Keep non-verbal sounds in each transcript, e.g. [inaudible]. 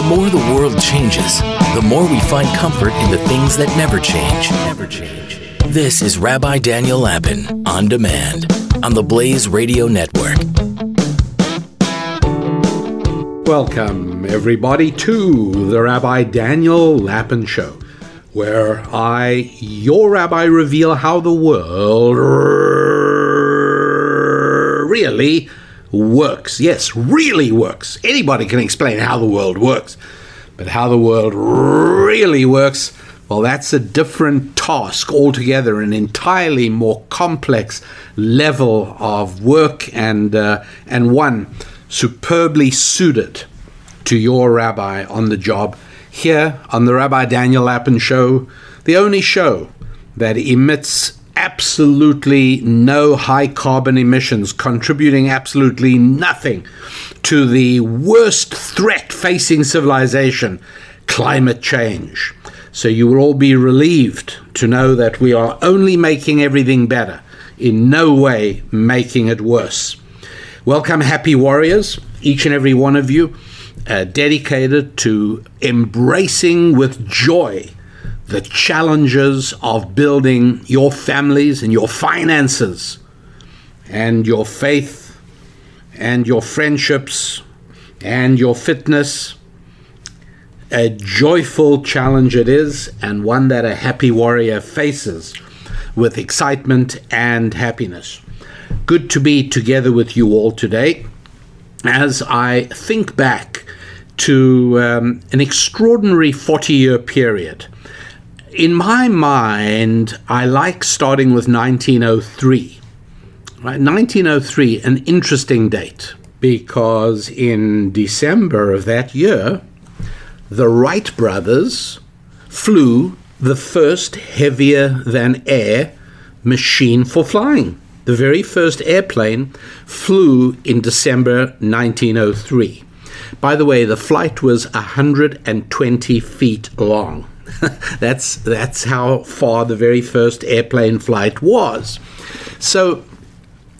The more the world changes, the more we find comfort in the things that never change. Never change. This is Rabbi Daniel Lapin on demand on the Blaze Radio Network. Welcome, everybody, to the Rabbi Daniel Lapin Show, where I, your rabbi, reveal how the world really works. Yes, really works. Anybody can explain how the world works. But how the world really works, well, that's a different task altogether, an entirely more complex level of work and, uh, and one superbly suited to your rabbi on the job here on the Rabbi Daniel Lapin Show, the only show that emits absolutely no high carbon emissions, contributing absolutely nothing to the worst threat facing civilization climate change. So you will all be relieved to know that we are only making everything better, in no way making it worse. Welcome, happy warriors, each and every one of you, uh, dedicated to embracing with joy the challenges of building your families and your finances and your faith and your friendships and your fitness. A joyful challenge it is, and one that a happy warrior faces with excitement and happiness. Good to be together with you all today as I think back to um, an extraordinary 40 year period in my mind, I like starting with 1903. Right? 1903, an interesting date, because in December of that year, the Wright brothers flew the first heavier than air machine for flying. The very first airplane flew in December 1903. By the way, the flight was 120 feet long. [laughs] that's that's how far the very first airplane flight was. So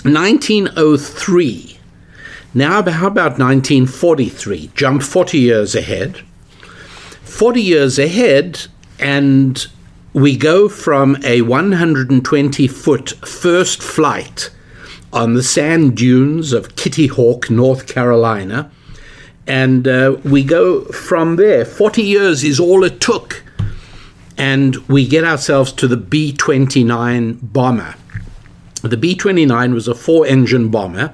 1903. Now how about 1943? Jump 40 years ahead. 40 years ahead and we go from a 120 foot first flight on the sand dunes of Kitty Hawk, North Carolina. And uh, we go from there. 40 years is all it took and we get ourselves to the B 29 bomber. The B 29 was a four engine bomber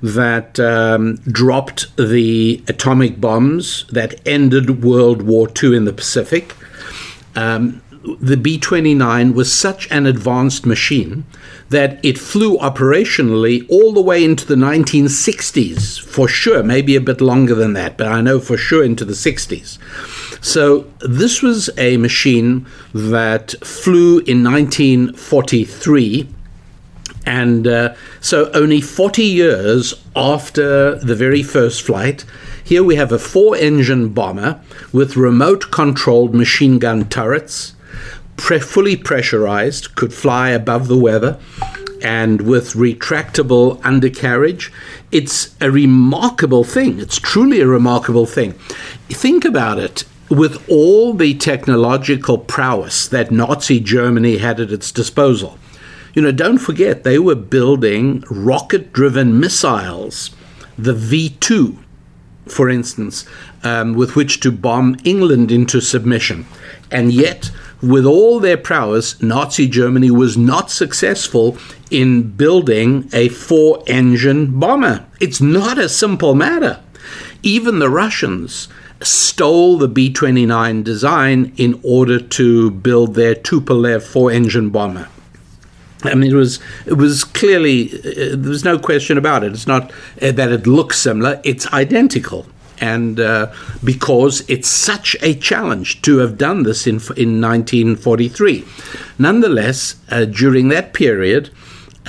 that um, dropped the atomic bombs that ended World War II in the Pacific. Um, the B 29 was such an advanced machine that it flew operationally all the way into the 1960s, for sure, maybe a bit longer than that, but I know for sure into the 60s. So this was a machine that flew in 1943. And uh, so, only 40 years after the very first flight, here we have a four engine bomber with remote controlled machine gun turrets, pre- fully pressurized, could fly above the weather, and with retractable undercarriage. It's a remarkable thing. It's truly a remarkable thing. Think about it with all the technological prowess that Nazi Germany had at its disposal. You know, don't forget, they were building rocket driven missiles, the V 2, for instance, um, with which to bomb England into submission. And yet, with all their prowess, Nazi Germany was not successful in building a four engine bomber. It's not a simple matter. Even the Russians stole the B 29 design in order to build their Tupolev four engine bomber. I mean, it was it was clearly uh, there's no question about it. It's not uh, that it looks similar; it's identical. And uh, because it's such a challenge to have done this in in 1943, nonetheless, uh, during that period,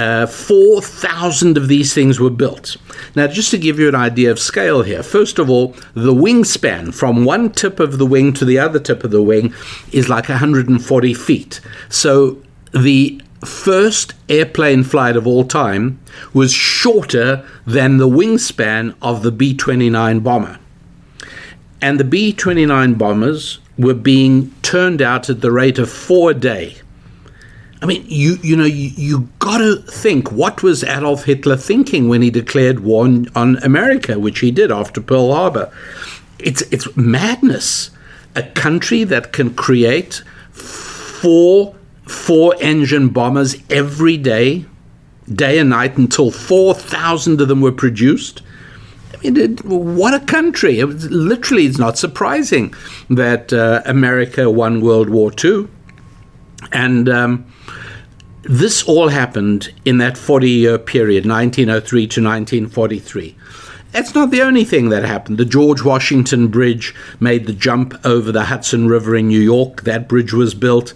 uh, 4,000 of these things were built. Now, just to give you an idea of scale here, first of all, the wingspan from one tip of the wing to the other tip of the wing is like 140 feet. So the first airplane flight of all time was shorter than the wingspan of the B 29 bomber. And the B 29 bombers were being turned out at the rate of four a day. I mean, you you know you, you got to think what was Adolf Hitler thinking when he declared war on, on America, which he did after Pearl Harbor. It's it's madness. A country that can create four four engine bombers every day, day and night until four thousand of them were produced. I mean, it, what a country! It was, literally, it's not surprising that uh, America won World War II, and. Um, this all happened in that 40 year period, 1903 to 1943. That's not the only thing that happened. The George Washington Bridge made the jump over the Hudson River in New York. That bridge was built.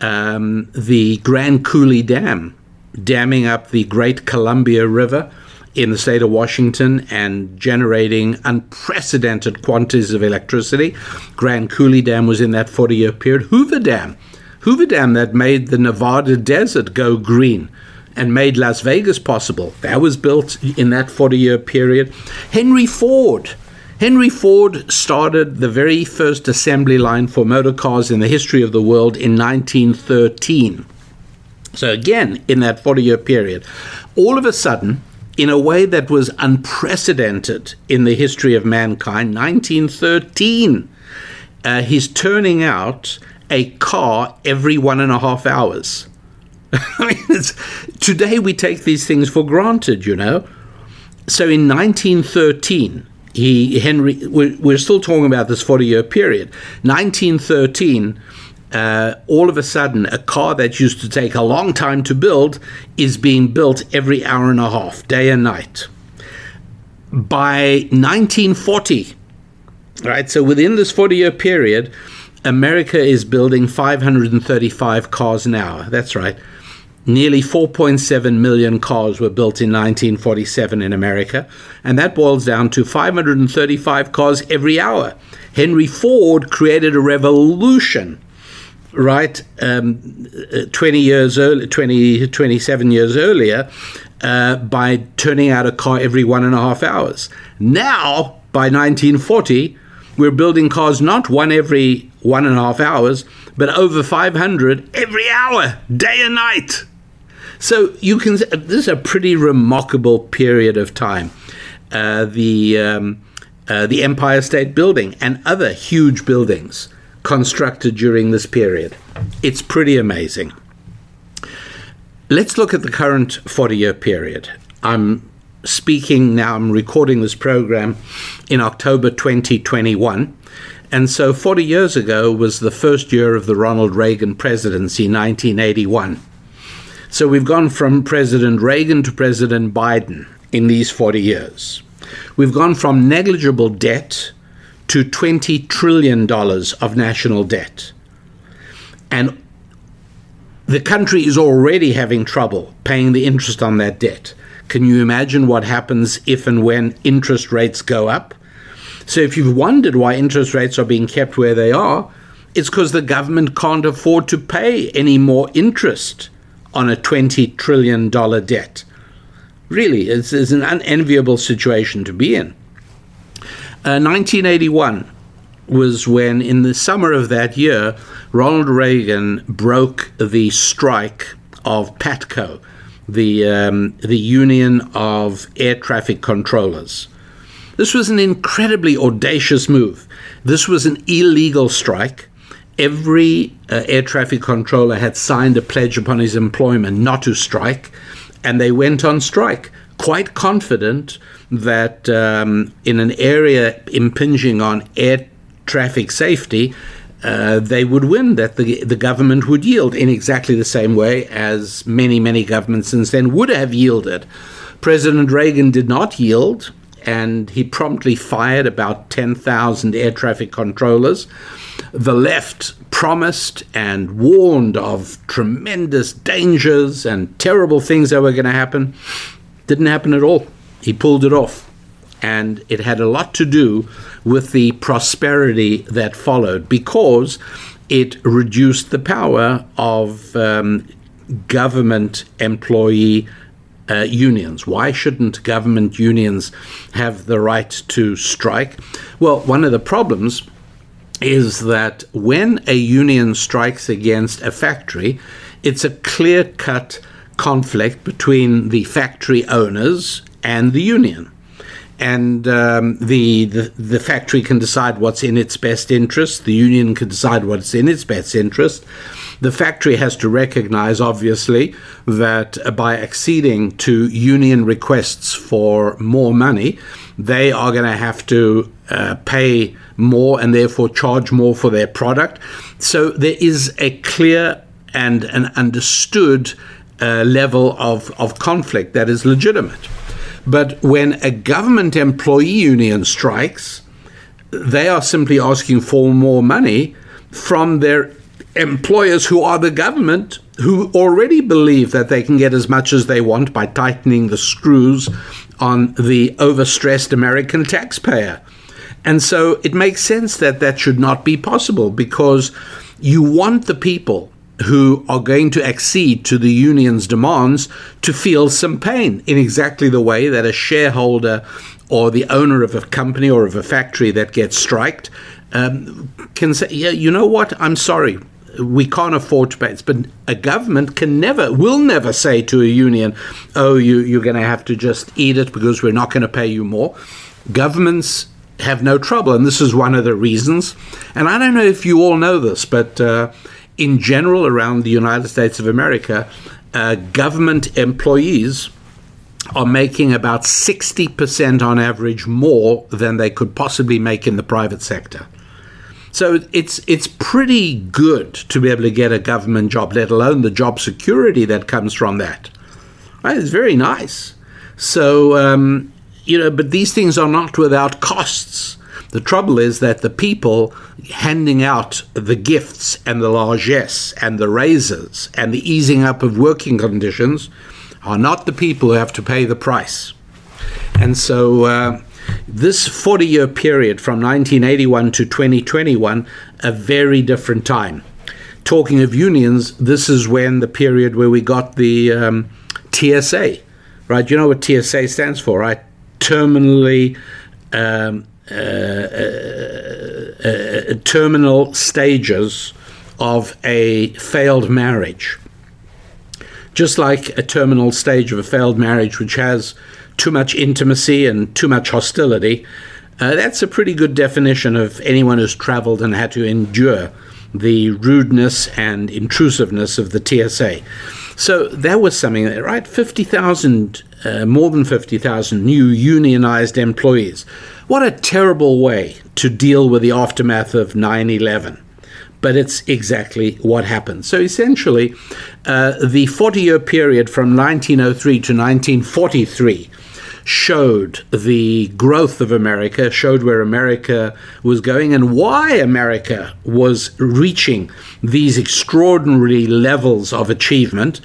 Um, the Grand Coulee Dam, damming up the Great Columbia River in the state of Washington and generating unprecedented quantities of electricity. Grand Coulee Dam was in that 40 year period. Hoover Dam Hoover Dam that made the Nevada desert go green and made Las Vegas possible. That was built in that 40 year period. Henry Ford. Henry Ford started the very first assembly line for motor cars in the history of the world in 1913. So, again, in that 40 year period, all of a sudden, in a way that was unprecedented in the history of mankind, 1913, uh, he's turning out a car every one and a half hours. [laughs] I mean, today we take these things for granted, you know. So in 1913, he Henry, we're, we're still talking about this 40 year period. 1913, uh, all of a sudden, a car that used to take a long time to build is being built every hour and a half, day and night. By 1940, right, so within this 40 year period, America is building 535 cars an hour. That's right. Nearly 4.7 million cars were built in 1947 in America, and that boils down to 535 cars every hour. Henry Ford created a revolution, right? Um, uh, 20 years early, 20, 27 years earlier, uh, by turning out a car every one and a half hours. Now, by 1940, we're building cars not one every one and a half hours, but over 500 every hour, day and night. So you can. This is a pretty remarkable period of time. Uh, the um, uh, the Empire State Building and other huge buildings constructed during this period. It's pretty amazing. Let's look at the current 40 year period. I'm speaking now, I'm recording this program in October 2021. And so 40 years ago was the first year of the Ronald Reagan presidency, 1981. So we've gone from President Reagan to President Biden in these 40 years. We've gone from negligible debt to $20 trillion of national debt. And the country is already having trouble paying the interest on that debt. Can you imagine what happens if and when interest rates go up? So, if you've wondered why interest rates are being kept where they are, it's because the government can't afford to pay any more interest on a $20 trillion debt. Really, it's, it's an unenviable situation to be in. Uh, 1981 was when, in the summer of that year, Ronald Reagan broke the strike of PATCO, the, um, the Union of Air Traffic Controllers. This was an incredibly audacious move. This was an illegal strike. Every uh, air traffic controller had signed a pledge upon his employment not to strike, and they went on strike, quite confident that um, in an area impinging on air traffic safety, uh, they would win, that the, the government would yield in exactly the same way as many, many governments since then would have yielded. President Reagan did not yield, and he promptly fired about 10,000 air traffic controllers. The left promised and warned of tremendous dangers and terrible things that were going to happen. Didn't happen at all. He pulled it off. And it had a lot to do with the prosperity that followed because it reduced the power of um, government employee uh, unions. Why shouldn't government unions have the right to strike? Well, one of the problems is that when a union strikes against a factory, it's a clear cut conflict between the factory owners and the union. And um, the, the the factory can decide what's in its best interest. The union can decide what's in its best interest. The factory has to recognize, obviously, that by acceding to union requests for more money, they are going to have to uh, pay more and therefore charge more for their product. So there is a clear and an understood uh, level of, of conflict that is legitimate. But when a government employee union strikes, they are simply asking for more money from their employers who are the government who already believe that they can get as much as they want by tightening the screws on the overstressed American taxpayer. And so it makes sense that that should not be possible because you want the people who are going to accede to the union's demands to feel some pain in exactly the way that a shareholder or the owner of a company or of a factory that gets striked um, can say, yeah, you know what, I'm sorry, we can't afford to pay it. But a government can never, will never say to a union, oh, you, you're going to have to just eat it because we're not going to pay you more. Governments have no trouble, and this is one of the reasons. And I don't know if you all know this, but uh, in general, around the United States of America, uh, government employees are making about 60% on average more than they could possibly make in the private sector. So it's it's pretty good to be able to get a government job, let alone the job security that comes from that. Right? It's very nice. So um, you know, but these things are not without costs. The trouble is that the people handing out the gifts and the largesse and the raises and the easing up of working conditions are not the people who have to pay the price. And so uh, this 40 year period from 1981 to 2021, a very different time. Talking of unions, this is when the period where we got the um, TSA, right? You know what TSA stands for, right? Terminally. Um, uh, terminal stages of a failed marriage. Just like a terminal stage of a failed marriage, which has too much intimacy and too much hostility. Uh, that's a pretty good definition of anyone who's traveled and had to endure the rudeness and intrusiveness of the TSA. So that was something, right? 50,000, uh, more than 50,000 new unionized employees. What a terrible way to deal with the aftermath of 9 11 but it's exactly what happened. So essentially, uh, the 40 year period from 1903 to 1943 showed the growth of America, showed where America was going, and why America was reaching these extraordinary levels of achievement.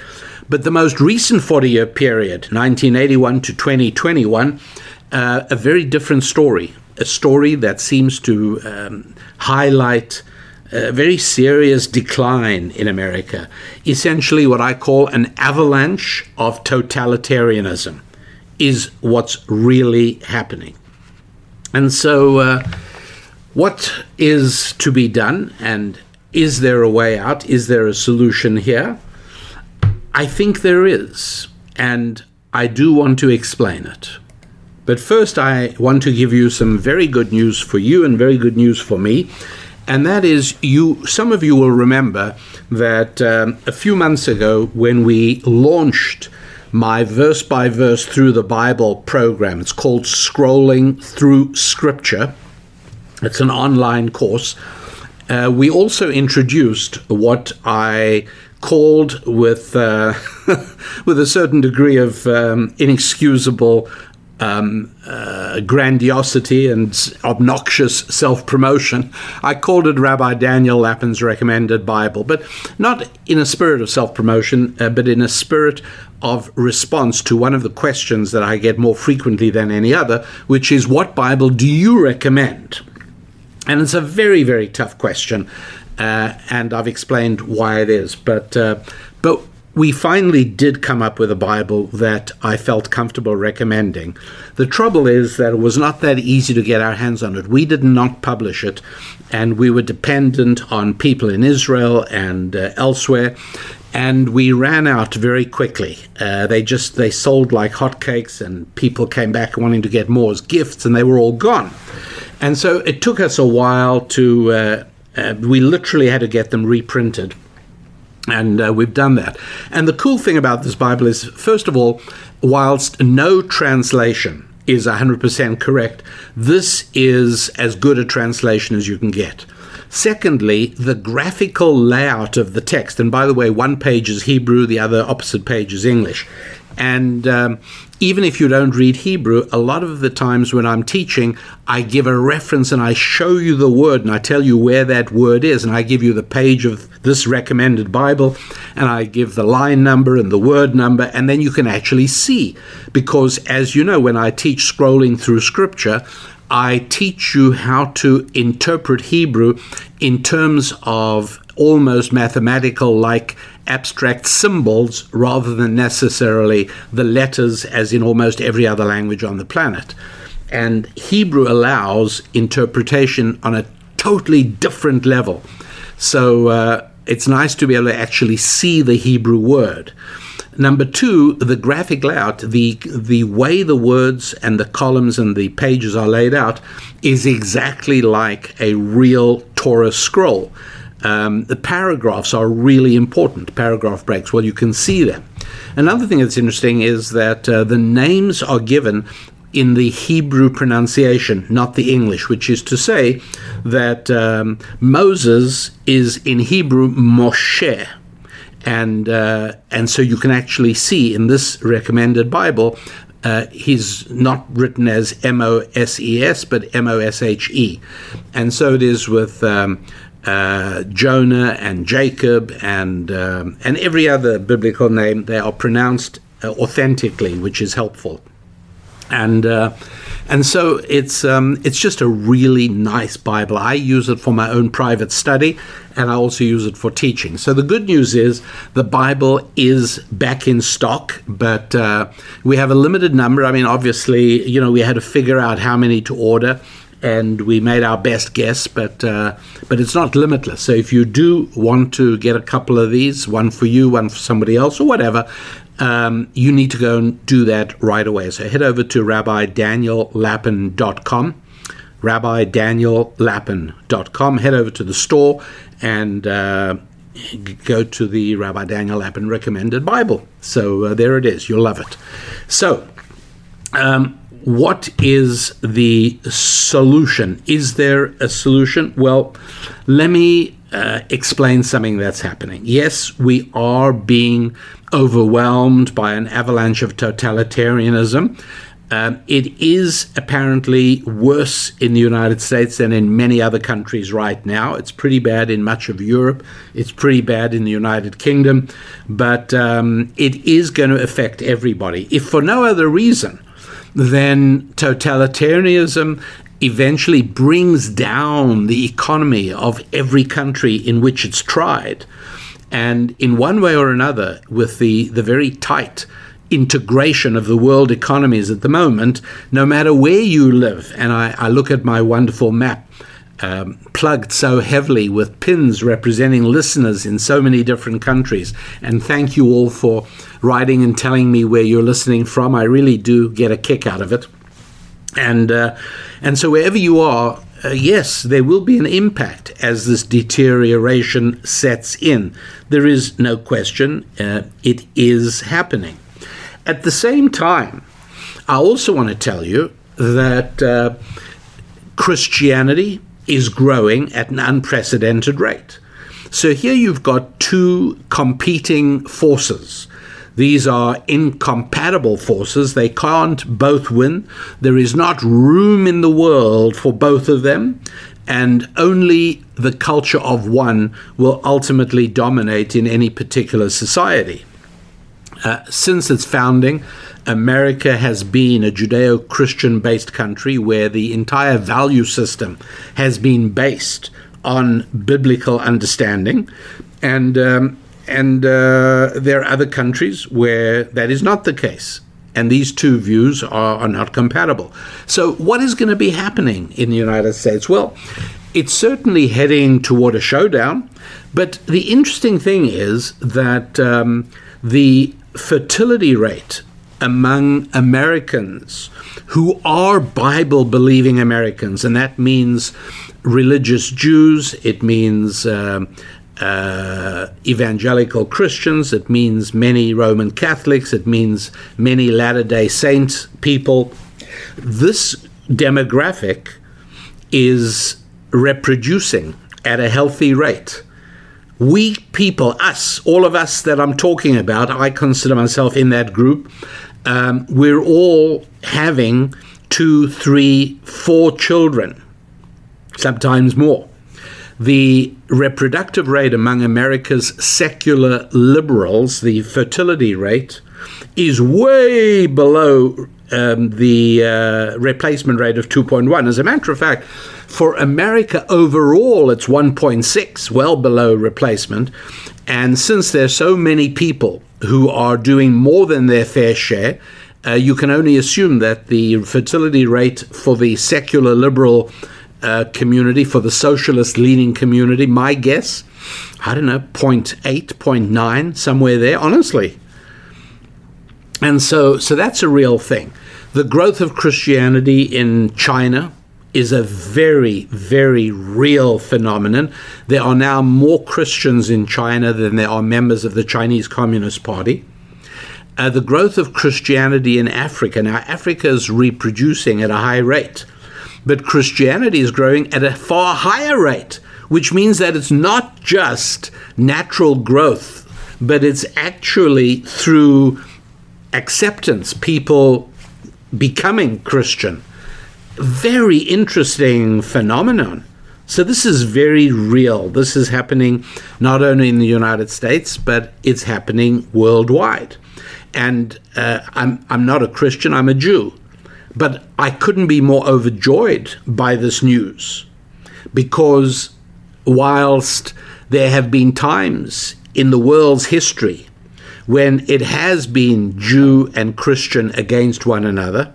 But the most recent 40 year period, 1981 to 2021, uh, a very different story. A story that seems to um, highlight a very serious decline in America. Essentially, what I call an avalanche of totalitarianism is what's really happening. And so, uh, what is to be done, and is there a way out? Is there a solution here? I think there is, and I do want to explain it. But first, I want to give you some very good news for you and very good news for me. And that is, you. Some of you will remember that um, a few months ago, when we launched my verse by verse through the Bible program. It's called Scrolling Through Scripture. It's an online course. Uh, we also introduced what I called with uh, [laughs] with a certain degree of um, inexcusable um, uh, grandiosity and obnoxious self promotion. I called it Rabbi Daniel Lapin's Recommended Bible, but not in a spirit of self promotion, uh, but in a spirit of response to one of the questions that I get more frequently than any other, which is what Bible do you recommend? And it's a very, very tough question, uh, and I've explained why it is. But, uh, but we finally did come up with a Bible that I felt comfortable recommending. The trouble is that it was not that easy to get our hands on it. We did not publish it, and we were dependent on people in Israel and uh, elsewhere. And we ran out very quickly. Uh, they just they sold like hotcakes, and people came back wanting to get more as gifts, and they were all gone. And so it took us a while to. Uh, uh we literally had to get them reprinted and uh, we've done that. And the cool thing about this Bible is, first of all, whilst no translation is 100% correct, this is as good a translation as you can get. Secondly, the graphical layout of the text, and by the way, one page is Hebrew, the other opposite page is English. And um, even if you don't read Hebrew, a lot of the times when I'm teaching, I give a reference and I show you the word and I tell you where that word is. And I give you the page of this recommended Bible and I give the line number and the word number. And then you can actually see. Because as you know, when I teach scrolling through scripture, I teach you how to interpret Hebrew in terms of almost mathematical like abstract symbols rather than necessarily the letters as in almost every other language on the planet. And Hebrew allows interpretation on a totally different level. So uh, it's nice to be able to actually see the Hebrew word. Number two, the graphic layout, the the way the words and the columns and the pages are laid out is exactly like a real Torah scroll. Um, the paragraphs are really important, paragraph breaks. Well, you can see them. Another thing that's interesting is that uh, the names are given in the Hebrew pronunciation, not the English, which is to say that um, Moses is in Hebrew Moshe. And, uh, and so you can actually see in this recommended Bible uh, he's not written as M O S E S, but M O S H E. And so it is with um, uh, Jonah and Jacob and um, and every other biblical name, they are pronounced uh, authentically, which is helpful. And uh, and so it's um, it's just a really nice Bible. I use it for my own private study, and I also use it for teaching. So the good news is the Bible is back in stock, but uh, we have a limited number. I mean, obviously, you know, we had to figure out how many to order and we made our best guess, but uh, but it's not limitless. So if you do want to get a couple of these, one for you, one for somebody else, or whatever, um, you need to go and do that right away. So head over to RabbiDanielLapin.com, RabbiDanielLapin.com. Head over to the store and. Uh, go to the Rabbi Daniel Lapin recommended Bible. So uh, there it is. You'll love it. So, um, what is the solution? Is there a solution? Well, let me uh, explain something that's happening. Yes, we are being overwhelmed by an avalanche of totalitarianism. Um, it is apparently worse in the United States than in many other countries right now. It's pretty bad in much of Europe. It's pretty bad in the United Kingdom. But um, it is going to affect everybody, if for no other reason then totalitarianism eventually brings down the economy of every country in which it's tried. And in one way or another, with the, the very tight integration of the world economies at the moment, no matter where you live, and I, I look at my wonderful map um, plugged so heavily with pins representing listeners in so many different countries. And thank you all for writing and telling me where you're listening from. I really do get a kick out of it. And uh, and so wherever you are, uh, yes, there will be an impact as this deterioration sets in. There is no question. Uh, it is happening. At the same time, I also want to tell you that uh, Christianity is growing at an unprecedented rate. So here you've got two competing forces. These are incompatible forces. They can't both win. There is not room in the world for both of them. And only the culture of one will ultimately dominate in any particular society. Uh, since its founding, America has been a Judeo Christian based country where the entire value system has been based on biblical understanding. And, um, and uh, there are other countries where that is not the case. And these two views are, are not compatible. So, what is going to be happening in the United States? Well, it's certainly heading toward a showdown. But the interesting thing is that um, the fertility rate among Americans who are Bible believing Americans, and that means religious Jews, it means uh, uh, evangelical Christians, it means many Roman Catholics, it means many Latter day Saints people. This demographic is reproducing at a healthy rate. We people, us, all of us that I'm talking about, I consider myself in that group, um, we're all having two, three, four children, sometimes more. The reproductive rate among America's secular liberals, the fertility rate, is way below um, the uh, replacement rate of 2.1. As a matter of fact, for America overall, it's 1.6, well below replacement. And since there's so many people who are doing more than their fair share, uh, you can only assume that the fertility rate for the secular liberal uh, community, for the socialist leaning community, my guess, I don't know, 0.8, 0.9, somewhere there, honestly. And so, so that's a real thing. The growth of Christianity in China is a very, very real phenomenon. There are now more Christians in China than there are members of the Chinese Communist Party. Uh, the growth of Christianity in Africa. Now, Africa is reproducing at a high rate, but Christianity is growing at a far higher rate, which means that it's not just natural growth, but it's actually through acceptance, people becoming Christian. Very interesting phenomenon. So, this is very real. This is happening not only in the United States, but it's happening worldwide. And uh, I'm, I'm not a Christian, I'm a Jew. But I couldn't be more overjoyed by this news because whilst there have been times in the world's history when it has been Jew and Christian against one another,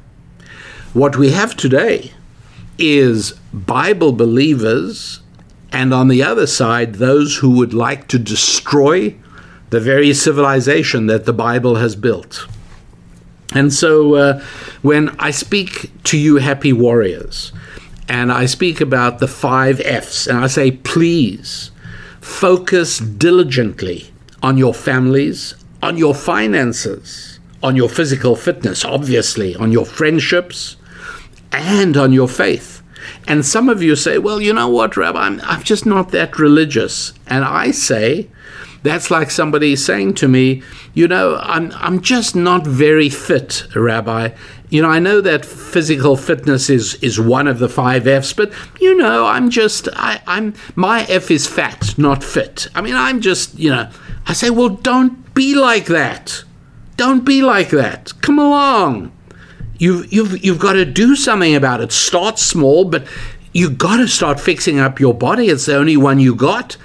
what we have today is Bible believers, and on the other side, those who would like to destroy the very civilization that the Bible has built. And so uh, when I speak to you, happy warriors, and I speak about the five F's, and I say, please focus diligently on your families, on your finances, on your physical fitness, obviously, on your friendships, and on your faith. And some of you say, well, you know what, Rabbi, I'm, I'm just not that religious. And I say, that's like somebody saying to me, you know, I'm, I'm just not very fit, Rabbi. You know, I know that physical fitness is, is one of the five F's, but you know, I'm just, I, I'm, my F is fat, not fit. I mean, I'm just, you know, I say, well, don't be like that. Don't be like that. Come along. You've, you've, you've got to do something about it. Start small, but you've got to start fixing up your body. It's the only one you got.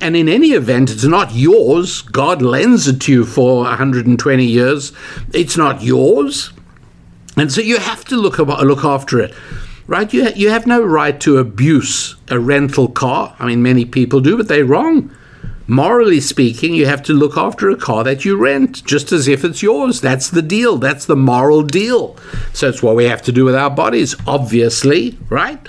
And in any event, it's not yours. God lends it to you for 120 years. It's not yours. And so you have to look, about, look after it. Right? You, ha- you have no right to abuse a rental car. I mean, many people do, but they're wrong morally speaking, you have to look after a car that you rent just as if it's yours. That's the deal. That's the moral deal. So it's what we have to do with our bodies, obviously, right?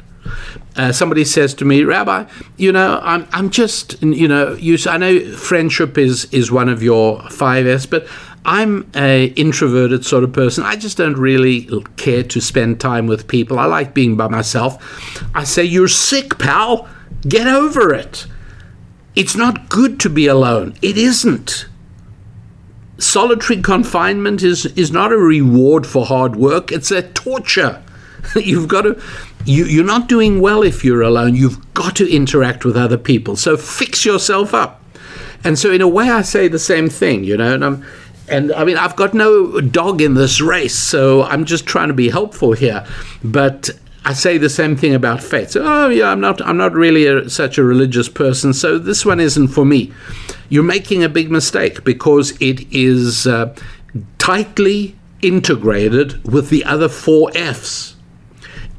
Uh, somebody says to me, Rabbi, you know, I'm, I'm just, you know, you, I know friendship is, is one of your five S, but I'm a introverted sort of person. I just don't really care to spend time with people. I like being by myself. I say, you're sick, pal. Get over it. It's not good to be alone. It isn't. Solitary confinement is, is not a reward for hard work, it's a torture. [laughs] You've got to, you, you're not doing well if you're alone. You've got to interact with other people. So fix yourself up. And so, in a way, I say the same thing, you know, and I'm, and I mean, I've got no dog in this race, so I'm just trying to be helpful here. But I say the same thing about faith. So, oh yeah, I'm not I'm not really a, such a religious person, so this one isn't for me. You're making a big mistake because it is uh, tightly integrated with the other four F's,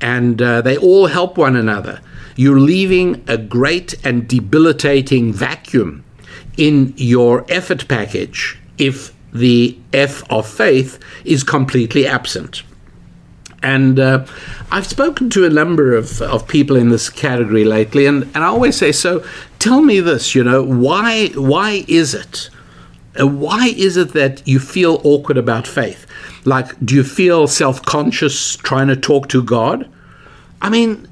and uh, they all help one another. You're leaving a great and debilitating vacuum in your effort package if the F of faith is completely absent. And uh, I've spoken to a number of, of people in this category lately, and, and I always say, so tell me this, you know, why, why is it? Uh, why is it that you feel awkward about faith? Like, do you feel self conscious trying to talk to God? I mean,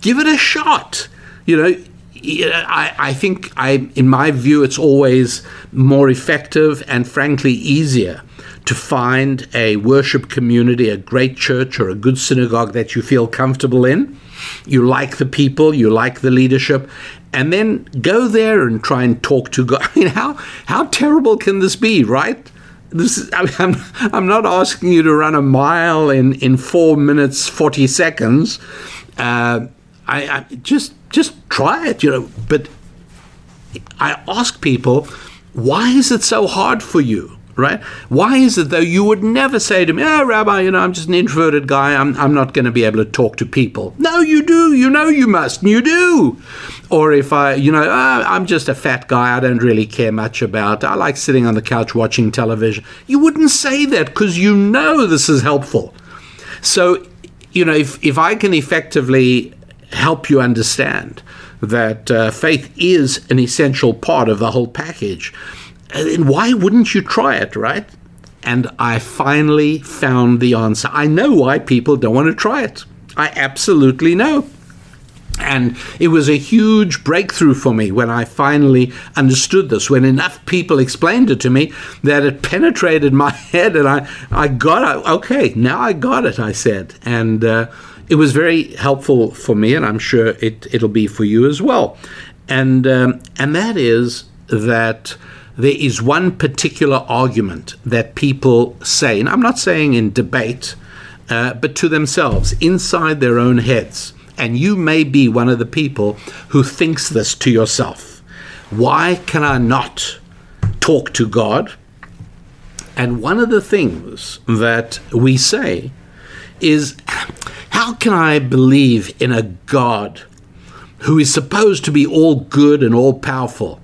give it a shot. You know, I, I think I, in my view, it's always more effective and frankly easier to find a worship community, a great church or a good synagogue that you feel comfortable in. You like the people, you like the leadership, and then go there and try and talk to God. [laughs] I mean, how how terrible can this be, right? This is, I am I'm, I'm not asking you to run a mile in, in four minutes forty seconds. Uh, I, I just just try it, you know. But I ask people, why is it so hard for you? right? Why is it though you would never say to me, "Ah, oh, Rabbi, you know, I'm just an introverted guy. I'm I'm not going to be able to talk to people." No, you do. You know you must. You do. Or if I, you know, oh, I'm just a fat guy. I don't really care much about. I like sitting on the couch watching television. You wouldn't say that because you know this is helpful. So, you know, if if I can effectively help you understand that uh, faith is an essential part of the whole package and why wouldn't you try it, right? And I finally found the answer. I know why people don't want to try it. I absolutely know. And it was a huge breakthrough for me when I finally understood this, when enough people explained it to me that it penetrated my [laughs] head and I, I got it. Okay, now I got it, I said. And uh, it was very helpful for me, and I'm sure it, it'll be for you as well. And, um, and that is that there is one particular argument that people say, and I'm not saying in debate, uh, but to themselves, inside their own heads. And you may be one of the people who thinks this to yourself. Why can I not talk to God? And one of the things that we say is, how can I believe in a God who is supposed to be all good and all powerful,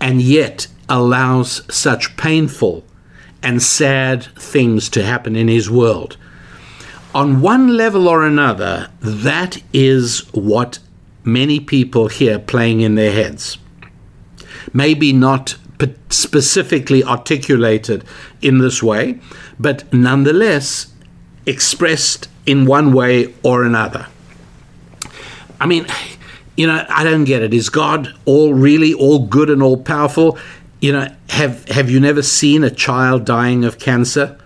and yet allows such painful and sad things to happen in his world. On one level or another, that is what many people hear playing in their heads. Maybe not specifically articulated in this way, but nonetheless expressed in one way or another. I mean, you know, I don't get it. Is God all really all good and all powerful? you know, have have you never seen a child dying of cancer?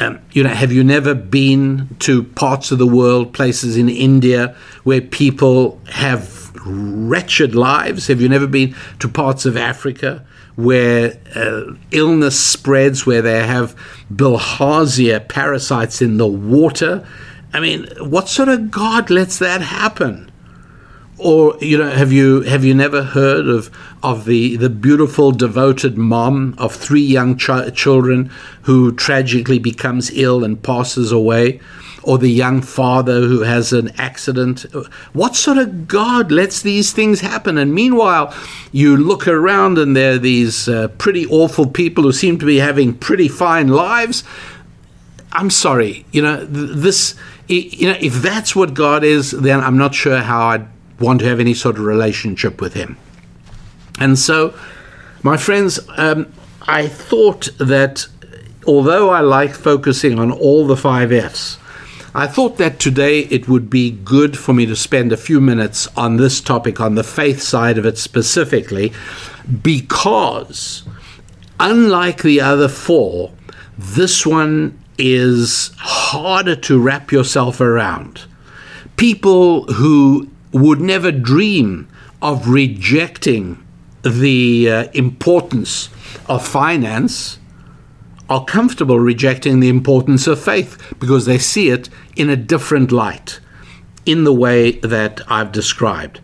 Um, you know, have you never been to parts of the world, places in India where people have wretched lives? Have you never been to parts of Africa where uh, illness spreads, where they have bilharzia parasites in the water? I mean, what sort of God lets that happen? or you know have you have you never heard of of the the beautiful devoted mom of three young ch- children who tragically becomes ill and passes away or the young father who has an accident. What sort of god lets these things happen? And meanwhile you look around and there are these uh, pretty awful people who seem to be having pretty fine lives. I'm sorry you know this you know if that's what god is then i'm not sure how i'd want to have any sort of relationship with him. And so, my friends, um, I thought that although I like focusing on all the five F's, I thought that today it would be good for me to spend a few minutes on this topic, on the faith side of it specifically, because unlike the other four, this one is harder to wrap yourself around. People who would never dream of rejecting the uh, importance of finance are comfortable rejecting the importance of faith because they see it in a different light. in the way that I've described.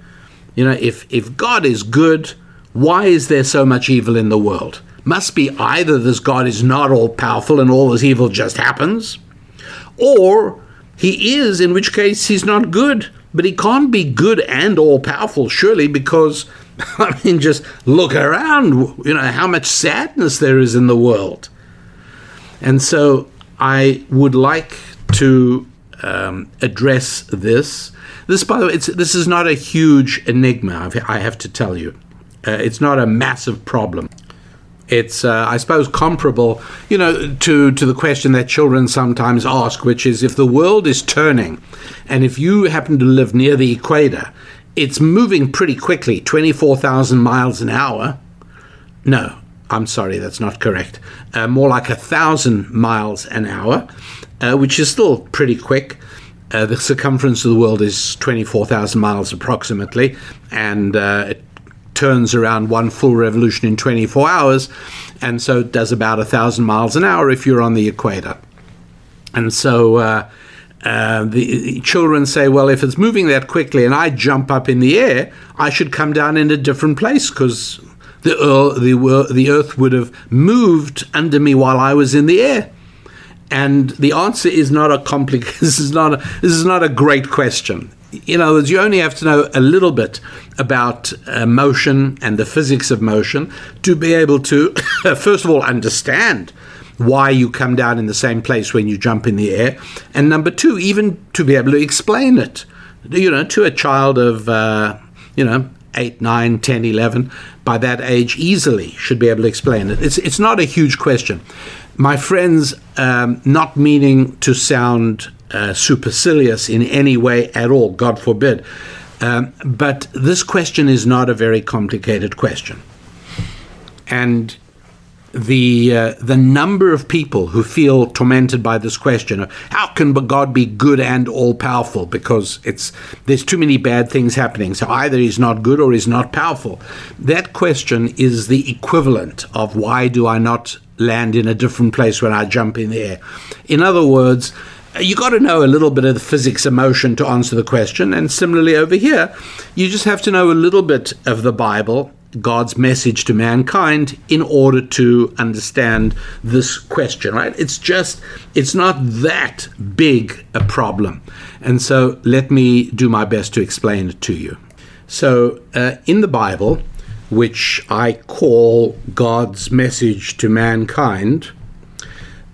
You know, if, if God is good, why is there so much evil in the world? Must be either this God is not all powerful and all this evil just happens, or he is, in which case he's not good, but he can't be good and all powerful, surely, because, [laughs] I mean, just look around, you know, how much sadness there is in the world. And so I would like to um, address this. This, by the way, this is not a huge enigma, I have to tell you. Uh, it's not a massive problem. It's, uh, I suppose, comparable, you know, to, to the question that children sometimes ask, which is if the world is turning and if you happen to live near the equator, it's moving pretty quickly, 24,000 miles an hour. No, I'm sorry, that's not correct. Uh, more like a thousand miles an hour, uh, which is still pretty quick. Uh, the circumference of the world is 24,000 miles approximately, and uh, it turns around one full revolution in 24 hours, and so it does about a thousand miles an hour if you're on the equator. And so uh, uh, the children say, well, if it's moving that quickly and I jump up in the air, I should come down in a different place because the, uh, the, the earth would have moved under me while I was in the air. And the answer is not a complicated. [laughs] This is not a, this is not a great question in other words, you only have to know a little bit about uh, motion and the physics of motion to be able to, [coughs] first of all, understand why you come down in the same place when you jump in the air, and number two, even to be able to explain it, you know, to a child of, uh, you know, 8, 9, 10, 11, by that age easily should be able to explain it. It's, it's not a huge question. My friends, um, not meaning to sound uh, supercilious in any way at all, God forbid. Um, but this question is not a very complicated question. And the uh, the number of people who feel tormented by this question of how can God be good and all powerful because it's there's too many bad things happening. So either he's not good or he's not powerful. That question is the equivalent of why do I not land in a different place when I jump in the air? In other words you got to know a little bit of the physics of motion to answer the question. And similarly over here, you just have to know a little bit of the Bible, God's message to mankind, in order to understand this question, right? It's just, it's not that big a problem. And so let me do my best to explain it to you. So uh, in the Bible, which I call God's message to mankind,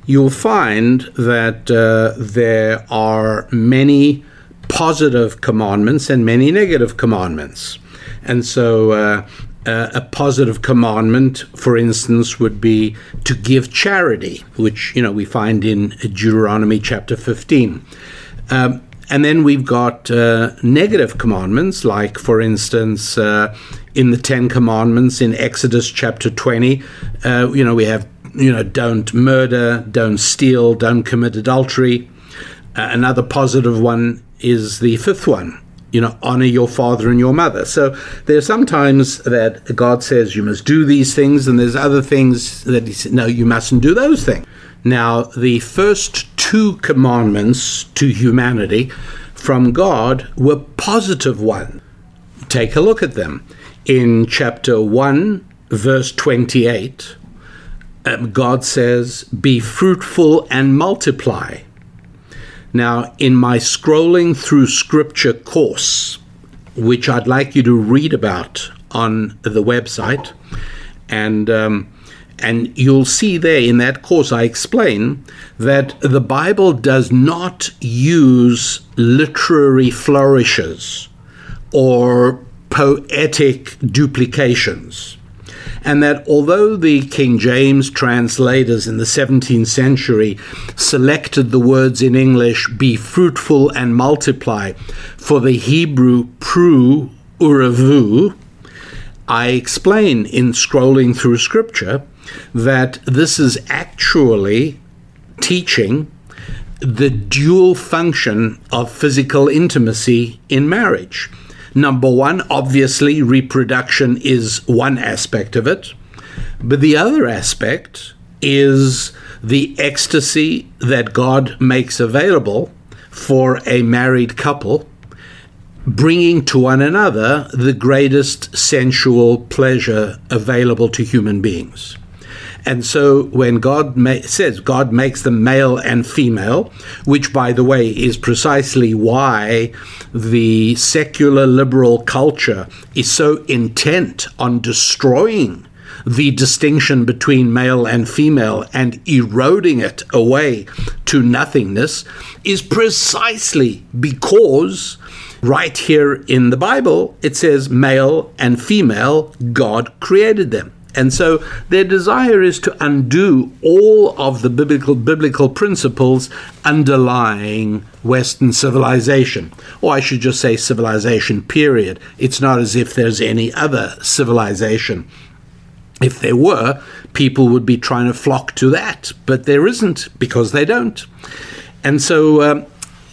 you'll find that uh, there are many positive commandments and many negative commandments. And so, uh, uh, a positive commandment, for instance, would be to give charity, which you know we find in Deuteronomy chapter 15. Um, and then we've got uh, negative commandments, like, for instance, uh, in the Ten Commandments in Exodus chapter 20, uh, you know, we have you know, don't murder, don't steal, don't commit adultery. Uh, another positive one is the fifth one, you know, honor your father and your mother. So there there's sometimes that God says you must do these things, and there's other things that He says, no, you mustn't do those things. Now, the first two commandments to humanity from God were positive ones. Take a look at them. In chapter 1, verse 28, um, God says, Be fruitful and multiply. Now, in my scrolling through scripture course, which I'd like you to read about on the website, and um, and you'll see there in that course I explain that the Bible does not use literary flourishes or poetic duplications and that although the King James translators in the 17th century selected the words in English, be fruitful and multiply, for the Hebrew pru uravu, I explain in scrolling through scripture that this is actually teaching the dual function of physical intimacy in marriage. Number one, obviously, reproduction is one aspect of it. But the other aspect is the ecstasy that God makes available for a married couple bringing to one another the greatest sensual pleasure available to human beings. And so when God ma- says God makes them male and female, which, by the way, is precisely why the secular liberal culture is so intent on destroying the distinction between male and female and eroding it away to nothingness, is precisely because right here in the Bible it says male and female, God created them. And so their desire is to undo all of the biblical, biblical principles underlying Western civilization. Or I should just say civilization, period. It's not as if there's any other civilization. If there were, people would be trying to flock to that, but there isn't because they don't. And so um,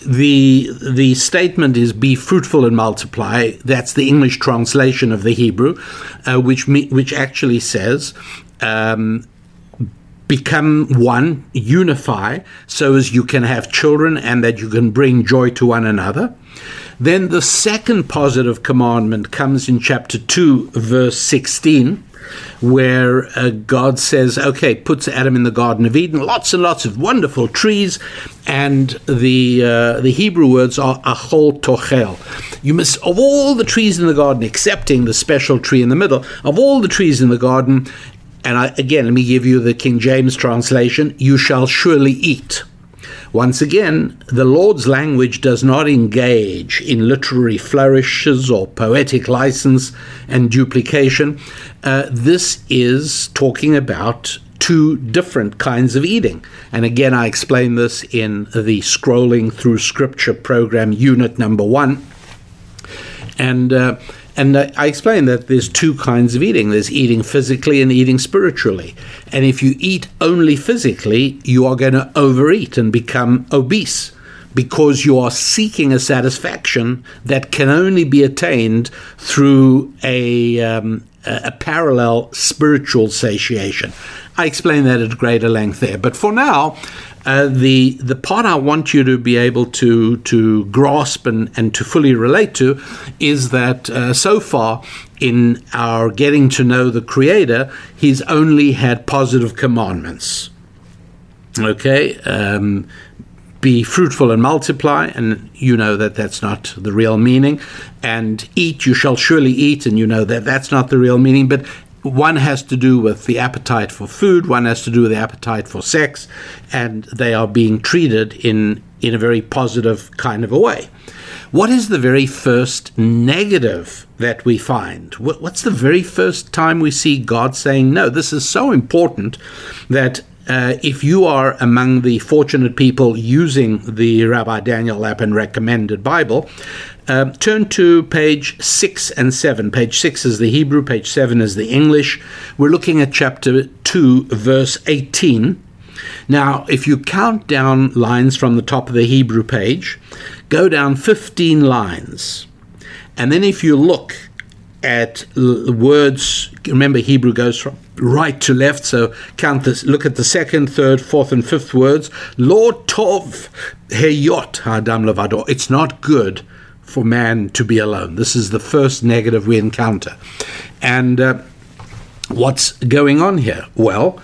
the the statement is be fruitful and multiply. That's the English translation of the Hebrew, uh, which me, which actually says. Um, become one, unify, so as you can have children and that you can bring joy to one another. Then the second positive commandment comes in chapter 2, verse 16, where uh, God says, okay, puts Adam in the Garden of Eden, lots and lots of wonderful trees, and the uh, the Hebrew words are achol tochel. You must, of all the trees in the garden, excepting the special tree in the middle, of all the trees in the garden, and I, again, let me give you the King James translation, you shall surely eat. Once again, the Lord's language does not engage in literary flourishes or poetic license and duplication. Uh, this is talking about two different kinds of eating. And again, I explain this in the Scrolling Through Scripture program, unit number one. And uh, and I explain that there's two kinds of eating there's eating physically and eating spiritually. And if you eat only physically, you are going to overeat and become obese because you are seeking a satisfaction that can only be attained through a, um, a parallel spiritual satiation. I explain that at greater length there. But for now, uh, the the part I want you to be able to to grasp and, and to fully relate to is that uh, so far in our getting to know the Creator, He's only had positive commandments. Okay. Um, be fruitful and multiply, and you know that that's not the real meaning. And eat, you shall surely eat, and you know that that's not the real meaning. But one has to do with the appetite for food, one has to do with the appetite for sex, and they are being treated in, in a very positive kind of a way. What is the very first negative that we find? What's the very first time we see God saying no? This is so important that uh, if you are among the fortunate people using the Rabbi Daniel Lapin recommended Bible, uh, turn to page 6 and 7. Page 6 is the Hebrew, page 7 is the English. We're looking at chapter 2, verse 18. Now, if you count down lines from the top of the Hebrew page, go down 15 lines. And then if you look at l- words, remember Hebrew goes from right to left, so count this, look at the second, third, fourth, and fifth words. Lo Tov Heyot Adam Levado. It's not good for man to be alone. This is the first negative we encounter. And uh, what's going on here? Well,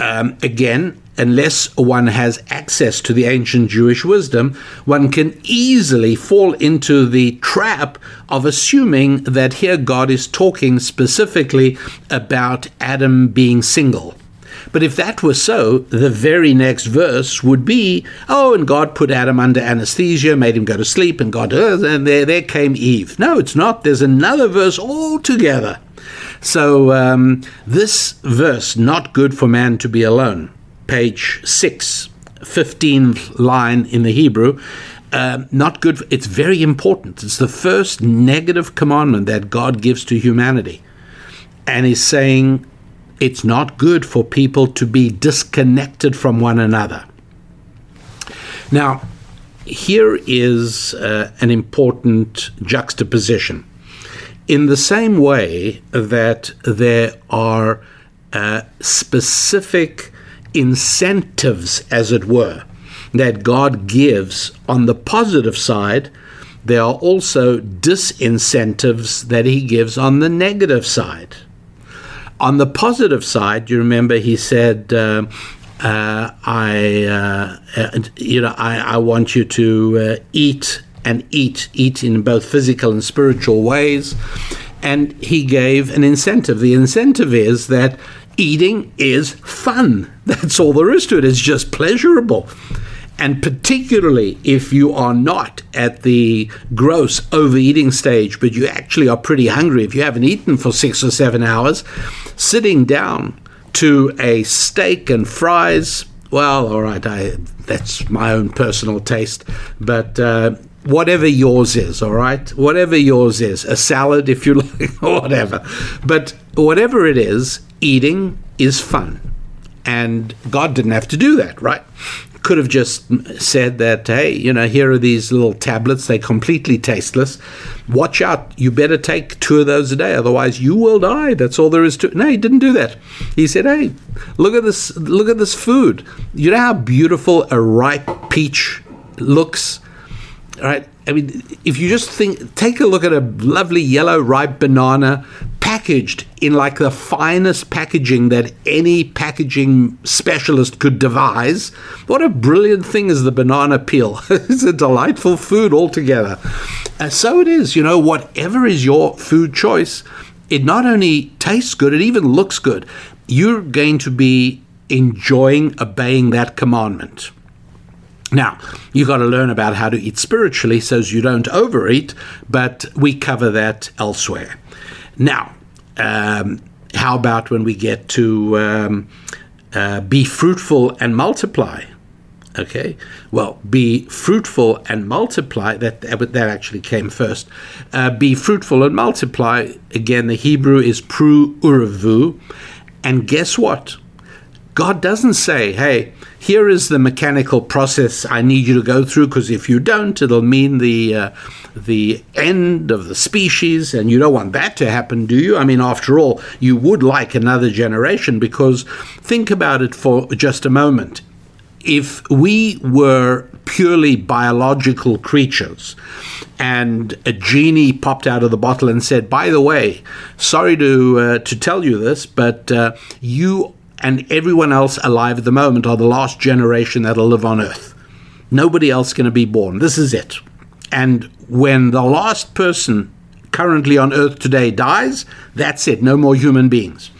um, again, unless one has access to the ancient Jewish wisdom, one can easily fall into the trap of assuming that here God is talking specifically about Adam being single. But if that were so, the very next verse would be, oh, and God put Adam under anesthesia, made him go to sleep, and God, uh, and there, there came Eve. No, it's not. There's another verse altogether. So um, this verse, not good for man to be alone, page 6, 15th line in the Hebrew, uh, not good. For, it's very important. It's the first negative commandment that God gives to humanity. And he's saying, it's not good for people to be disconnected from one another. Now, here is uh, an important juxtaposition. In the same way that there are uh, specific incentives, as it were, that God gives on the positive side there are also disincentives that he gives on the negative side. On the positive side, you remember he said, uh, uh, "I, uh, you know, I, I, want you to uh, eat and eat, eat in both physical and spiritual ways." And he gave an incentive. The incentive is that eating is fun. [laughs] That's all there is to it. It's just pleasurable. And particularly if you are not at the gross overeating stage, but you actually are pretty hungry, if you haven't eaten for six or seven hours, sitting down to a steak and fries, well, all right, I, that's my own personal taste, but uh, whatever yours is, all right? Whatever yours is, a salad if you [laughs] like, whatever. But whatever it is, eating is fun. And God didn't have to do that, right? Could have just said that, hey, you know, here are these little tablets, they're completely tasteless. Watch out, you better take two of those a day, otherwise you will die. That's all there is to it. No, he didn't do that. He said, hey, look at this, look at this food. You know how beautiful a ripe peach looks? Right? I mean, if you just think, take a look at a lovely yellow ripe banana packaged in like the finest packaging that any packaging specialist could devise. What a brilliant thing is the banana peel! [laughs] it's a delightful food altogether. And so it is, you know, whatever is your food choice, it not only tastes good, it even looks good. You're going to be enjoying obeying that commandment. Now, you've got to learn about how to eat spiritually so you don't overeat, but we cover that elsewhere. Now, um, how about when we get to um, uh, be fruitful and multiply? Okay, well, be fruitful and multiply. That that actually came first. Uh, be fruitful and multiply. Again, the Hebrew is pru uravu, and guess what? God doesn't say, "Hey, here is the mechanical process I need you to go through because if you don't, it'll mean the uh, the end of the species, and you don't want that to happen, do you? I mean, after all, you would like another generation because think about it for just a moment. If we were purely biological creatures, and a genie popped out of the bottle and said, "By the way, sorry to uh, to tell you this, but uh, you and everyone else alive at the moment are the last generation that'll live on Earth. Nobody else going to be born. This is it. And when the last person currently on Earth today dies, that's it. No more human beings.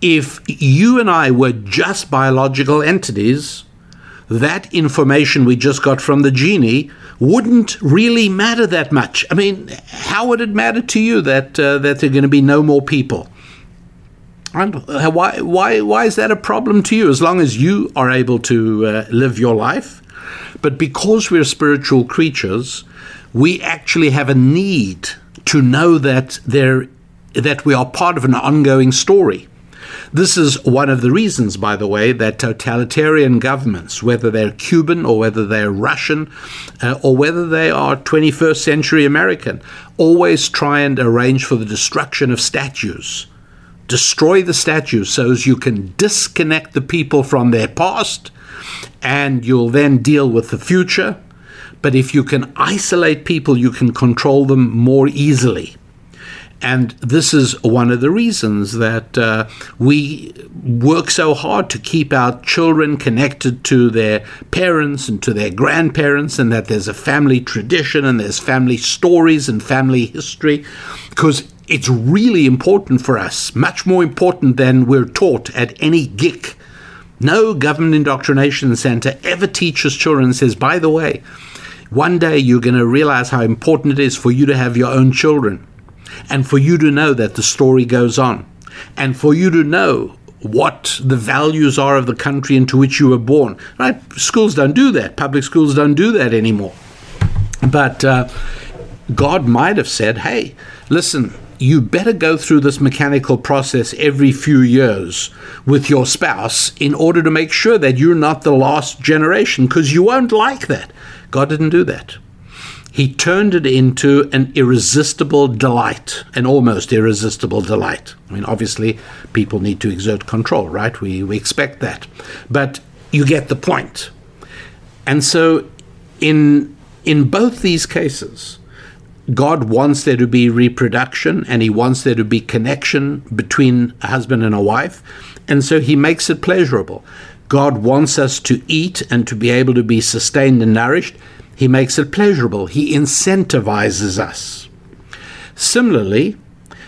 If you and I were just biological entities, that information we just got from the genie wouldn't really matter that much. I mean, how would it matter to you that uh, that there are going to be no more people? And uh, why, why, why is that a problem to you? As long as you are able to uh, live your life. But because we're spiritual creatures, we actually have a need to know that there that we are part of an ongoing story. This is one of the reasons, by the way, that totalitarian governments, whether they're Cuban or whether they're Russian uh, or whether they are 21st century American, always try and arrange for the destruction of statues destroy the statues so as you can disconnect the people from their past and you'll then deal with the future. But if you can isolate people, you can control them more easily. And this is one of the reasons that uh, we work so hard to keep our children connected to their parents and to their grandparents, and that there's a family tradition and there's family stories and family history. Because it's really important for us, much more important than we're taught at any GIC. No government indoctrination center ever teaches children says, by the way, one day you're going to realize how important it is for you to have your own children and for you to know that the story goes on and for you to know what the values are of the country into which you were born. Right? Schools don't do that. Public schools don't do that anymore. But uh, God might have said, hey, listen, you better go through this mechanical process every few years with your spouse in order to make sure that you're not the last generation because you won't like that. God didn't do that. He turned it into an irresistible delight, an almost irresistible delight. I mean, obviously, people need to exert control, right? We, we expect that. But you get the point. And so, in, in both these cases, God wants there to be reproduction and he wants there to be connection between a husband and a wife. And so he makes it pleasurable. God wants us to eat and to be able to be sustained and nourished. He makes it pleasurable. He incentivizes us. Similarly,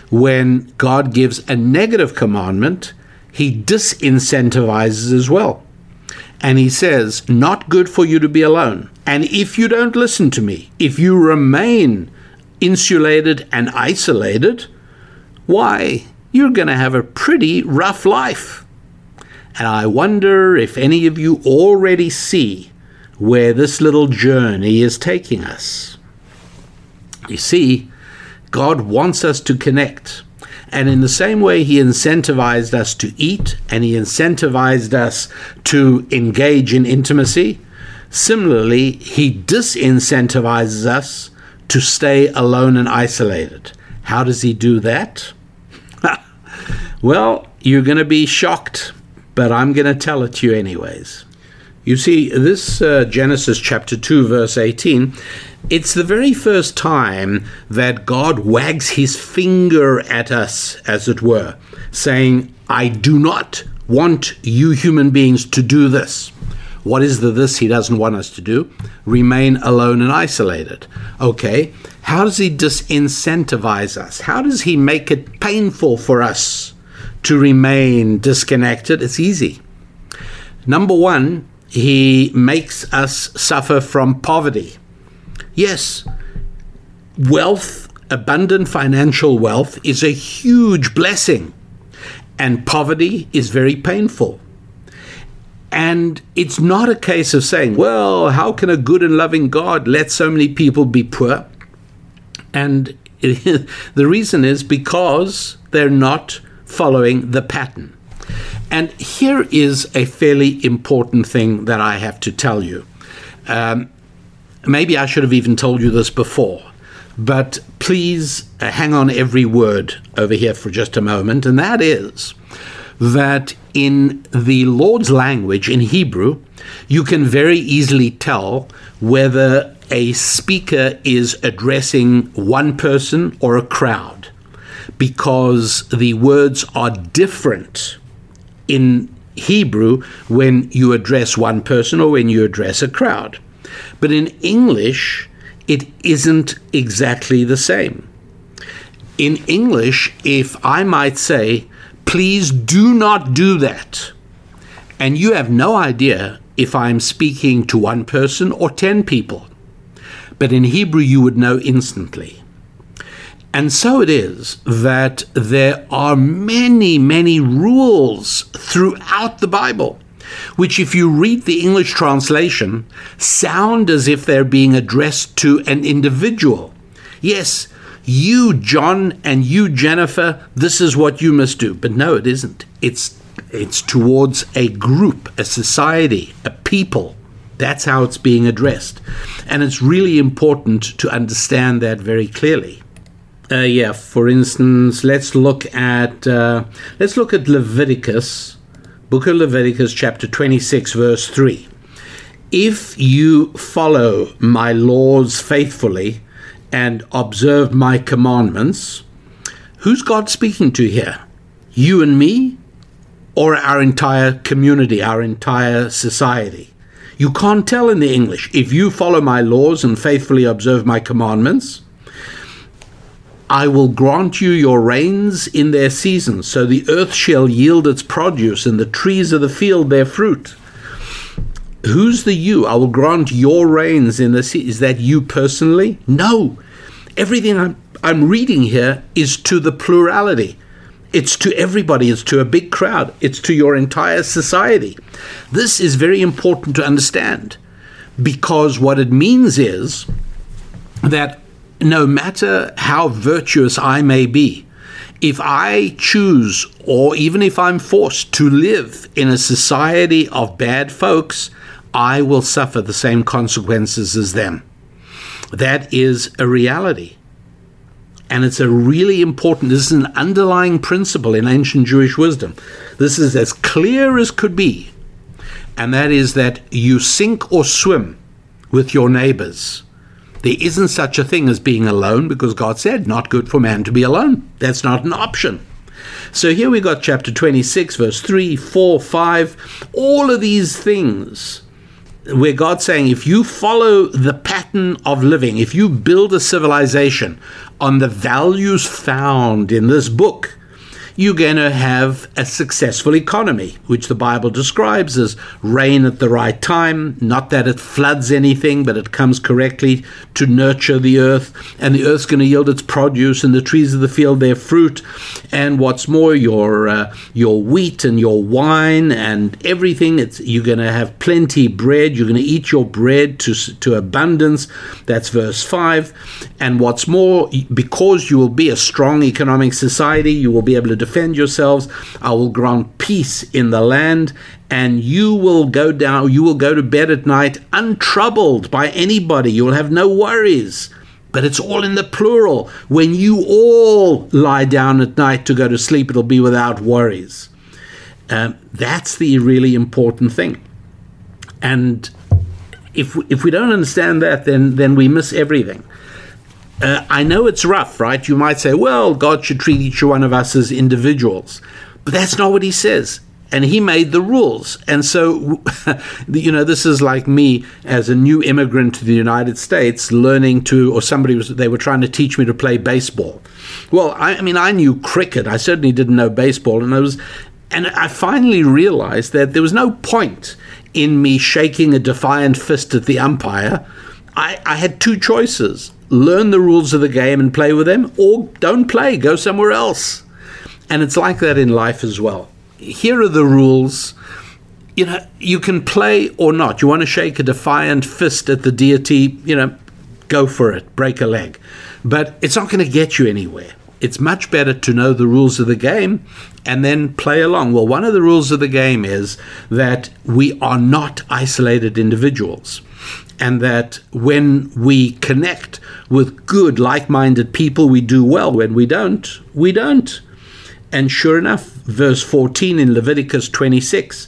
when God gives a negative commandment, he disincentivizes as well. And he says, Not good for you to be alone. And if you don't listen to me, if you remain insulated and isolated, why, you're going to have a pretty rough life. And I wonder if any of you already see where this little journey is taking us. You see, God wants us to connect. And in the same way, He incentivized us to eat and He incentivized us to engage in intimacy, similarly, He disincentivizes us to stay alone and isolated. How does He do that? [laughs] well, you're going to be shocked, but I'm going to tell it to you anyways. You see, this uh, Genesis chapter 2, verse 18, it's the very first time that God wags his finger at us, as it were, saying, I do not want you human beings to do this. What is the this he doesn't want us to do? Remain alone and isolated. Okay, how does he disincentivize us? How does he make it painful for us to remain disconnected? It's easy. Number one, he makes us suffer from poverty. Yes, wealth, abundant financial wealth, is a huge blessing, and poverty is very painful. And it's not a case of saying, well, how can a good and loving God let so many people be poor? And it, [laughs] the reason is because they're not following the pattern. And here is a fairly important thing that I have to tell you. Um, maybe I should have even told you this before, but please uh, hang on every word over here for just a moment, and that is that in the Lord's language, in Hebrew, you can very easily tell whether a speaker is addressing one person or a crowd because the words are different in Hebrew when you address one person or when you address a crowd. But in English, it isn't exactly the same. In English, if I might say, please do not do that, and you have no idea if I'm speaking to one person or 10 people, but in Hebrew, you would know instantly. And so it is that there are many, many rules throughout the Bible, which, if you read the English translation, sound as if they're being addressed to an individual. Yes, you, John, and you, Jennifer, this is what you must do. But no, it isn't. It's, it's towards a group, a society, a people. That's how it's being addressed. And it's really important to understand that very clearly. Uh, yeah, for instance, let's look at uh, let's look at Leviticus, Book of Leviticus, chapter twenty-six, verse three. If you follow my laws faithfully and observe my commandments, who's God speaking to here? You and me, or our entire community, our entire society? You can't tell in the English. If you follow my laws and faithfully observe my commandments I will grant you your rains in their season, so the earth shall yield its produce, and the trees of the field their fruit. Who's the you? I will grant your rains in the sea. Is that you personally? No. Everything I'm, I'm reading here is to the plurality. It's to everybody, it's to a big crowd, it's to your entire society. This is very important to understand because what it means is that no matter how virtuous I may be, if I choose, or even if I'm forced to live in a society of bad folks, I will suffer the same consequences as them. That is a reality. And it's a really important, this is an underlying principle in ancient Jewish wisdom. This is as clear as could be. And that is that you sink or swim with your neighbors There isn't such a thing as being alone because God said, not good for man to be alone. That's not an option. So here we got chapter 26, verse 3, 4, 5. All of these things where God's saying, if you follow the pattern of living, if you build a civilization on the values found in this book, you're going to have a successful economy, which the Bible describes as rain at the right time. Not that it floods anything, but it comes correctly to nurture the earth, and the earth's going to yield its produce, and the trees of the field their fruit. And what's more, your uh, your wheat and your wine and everything. It's you're going to have plenty bread. You're going to eat your bread to to abundance. That's verse five. And what's more, because you will be a strong economic society, you will be able to defend yourselves. I will grant peace in the land, and you will go down, you will go to bed at night untroubled by anybody. You will have no worries. But it's all in the plural. When you all lie down at night to go to sleep, it'll be without worries. Um, that's the really important thing. And if if we don't understand that, then then we miss everything. Uh, I know it's rough, right? You might say, well, God should treat each one of us as individuals. But that's not what he says. And he made the rules. And so, [laughs] you know, this is like me as a new immigrant to the United States learning to, or somebody was, they were trying to teach me to play baseball. Well, I, I mean, I knew cricket. I certainly didn't know baseball. And I was, and I finally realized that there was no point in me shaking a defiant fist at the umpire. I, I had two choices learn the rules of the game and play with them, or don't play, go somewhere else. And it's like that in life as well. Here are the rules. You know, you can play or not. You want to shake a defiant fist at the deity, you know, go for it, break a leg. But it's not going to get you anywhere. It's much better to know the rules of the game and then play along. Well, one of the rules of the game is that we are not isolated individuals and that when we connect with good, like minded people, we do well. When we don't, we don't. And sure enough, verse 14 in Leviticus 26.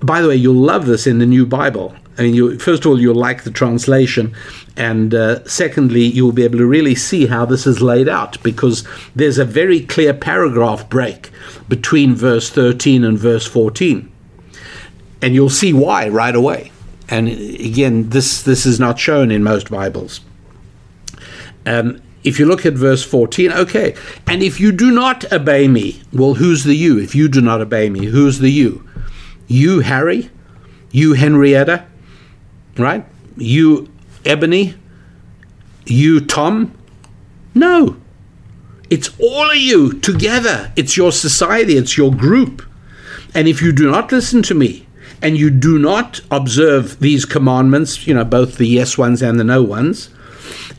By the way, you'll love this in the New Bible. I mean, you, first of all, you'll like the translation, and uh, secondly, you'll be able to really see how this is laid out because there's a very clear paragraph break between verse 13 and verse 14. And you'll see why right away. And again, this, this is not shown in most Bibles. Um, if you look at verse 14, okay, and if you do not obey me, well, who's the you? If you do not obey me, who's the you? You, Harry? You, Henrietta? Right? You, Ebony? You, Tom? No. It's all of you together. It's your society, it's your group. And if you do not listen to me, and you do not observe these commandments, you know, both the yes ones and the no ones,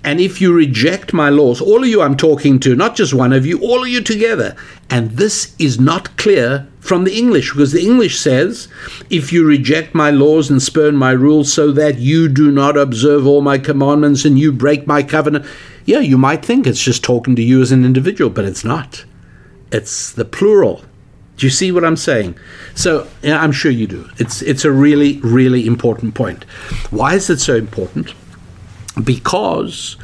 and if you reject my laws, all of you I'm talking to, not just one of you, all of you together. And this is not clear from the English because the English says, if you reject my laws and spurn my rules so that you do not observe all my commandments and you break my covenant. Yeah, you might think it's just talking to you as an individual, but it's not. It's the plural. Do you see what I'm saying? So yeah, I'm sure you do. It's it's a really really important point. Why is it so important? because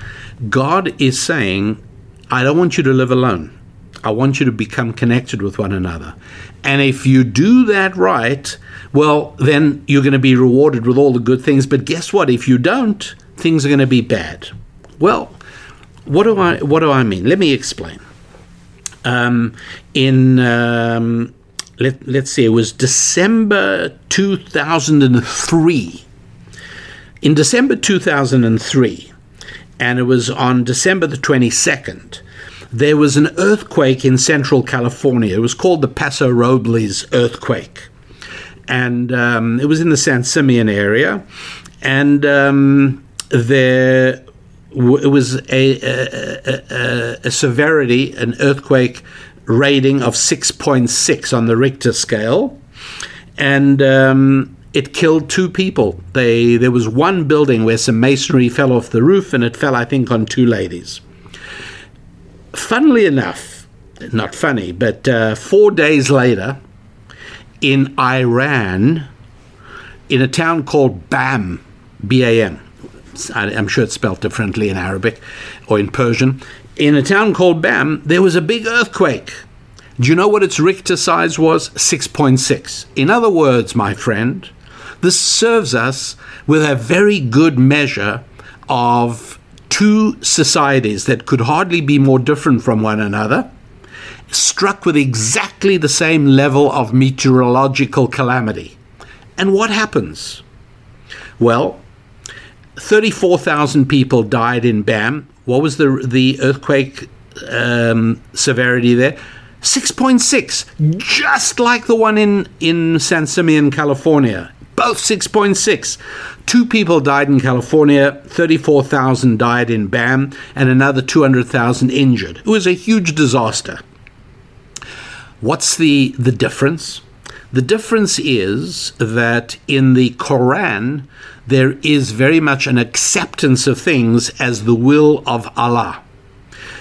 God is saying, I don't want you to live alone. I want you to become connected with one another. And if you do that right, well, then you're going to be rewarded with all the good things. But guess what? If you don't, things are going to be bad. Well, what do I what do I mean? Let me explain. Um, in um, let let's see, it was December two thousand and three in December 2003, and it was on December the 22nd, there was an earthquake in central California. It was called the Paso Robles earthquake. And um, it was in the San Simeon area. And um, there it was a, a, a, a, severity, an earthquake rating of 6.6 on the Richter scale. And um, it killed two people. They there was one building where some masonry fell off the roof, and it fell, I think, on two ladies. Funnily enough, not funny, but uh, four days later, in Iran, in a town called Bam, B A M, I'm sure it's spelled differently in Arabic or in Persian. In a town called Bam, there was a big earthquake. Do you know what its Richter size was? 6.6. In other words, my friend, this serves us with a very good measure of two societies that could hardly be more different from one another, struck with exactly the same level of meteorological calamity. And what happens? Well, 34,000 people died in Bam. What was the, the earthquake um, severity there? 6.6, just like the one in, in San Simeon, California. Both 6.6. Two people died in California, 34,000 died in Bam, and another 200,000 injured. It was a huge disaster. What's the, the difference? The difference is that in the Quran, there is very much an acceptance of things as the will of Allah.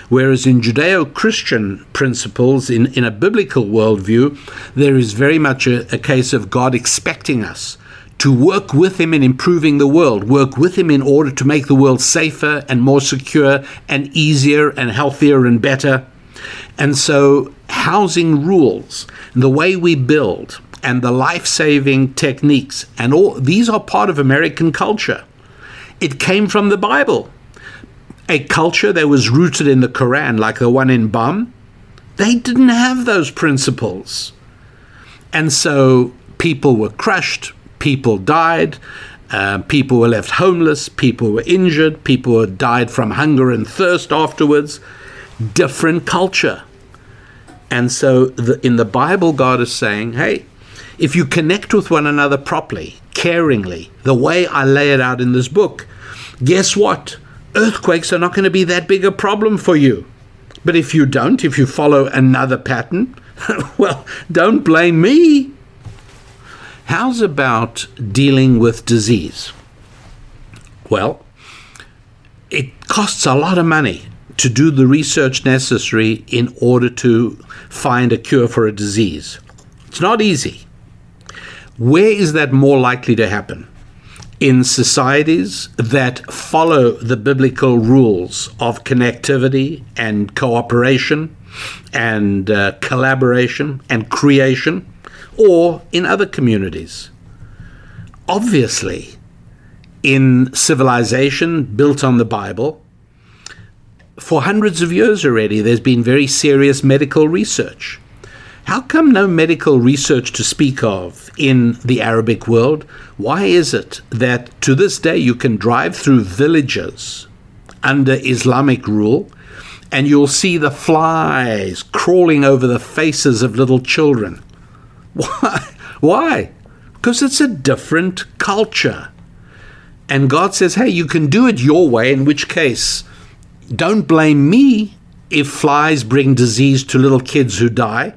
Whereas in Judeo Christian principles, in, in a biblical worldview, there is very much a, a case of God expecting us to work with Him in improving the world, work with Him in order to make the world safer and more secure and easier and healthier and better. And so, housing rules, the way we build, and the life saving techniques, and all these are part of American culture. It came from the Bible a culture that was rooted in the Quran, like the one in Bam, they didn't have those principles. And so people were crushed, people died, uh, people were left homeless, people were injured, people died from hunger and thirst afterwards. Different culture. And so the, in the Bible, God is saying, hey, if you connect with one another properly, caringly, the way I lay it out in this book, guess what? earthquakes are not going to be that big a problem for you. But if you don't, if you follow another pattern, [laughs] well, don't blame me. How's about dealing with disease? Well, it costs a lot of money to do the research necessary in order to find a cure for a disease. It's not easy. Where is that more likely to happen? in societies that follow the biblical rules of connectivity and cooperation and uh, collaboration and creation, or in other communities. Obviously, in civilization built on the Bible, for hundreds of years already, there's been very serious medical research. How come no medical research to speak of in the Arabic world? Why is it that to this day you can drive through villages under Islamic rule and you'll see the flies crawling over the faces of little children? [laughs] Why? Why? Because it's a different culture. And God says, hey, you can do it your way, in which case, don't blame me if flies bring disease to little kids who die.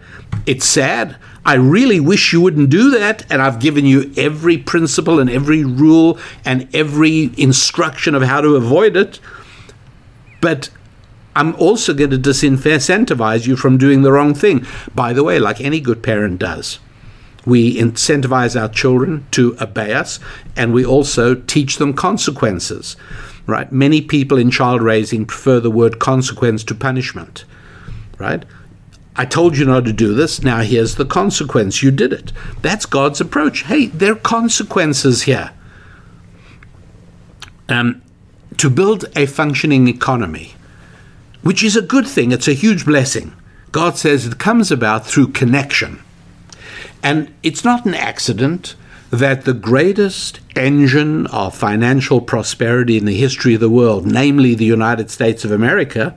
It's sad. I really wish you wouldn't do that. And I've given you every principle and every rule and every instruction of how to avoid it. But I'm also going to disincentivize you from doing the wrong thing. By the way, like any good parent does, we incentivize our children to obey us and we also teach them consequences. Right? Many people in child raising prefer the word consequence to punishment. Right? I told you not to do this. Now here's the consequence. You did it. That's God's approach. Hey, there are consequences here. Um, to build a functioning economy, which is a good thing, it's a huge blessing. God says it comes about through connection. And it's not an accident that the greatest engine of financial prosperity in the history of the world, namely the United States of America,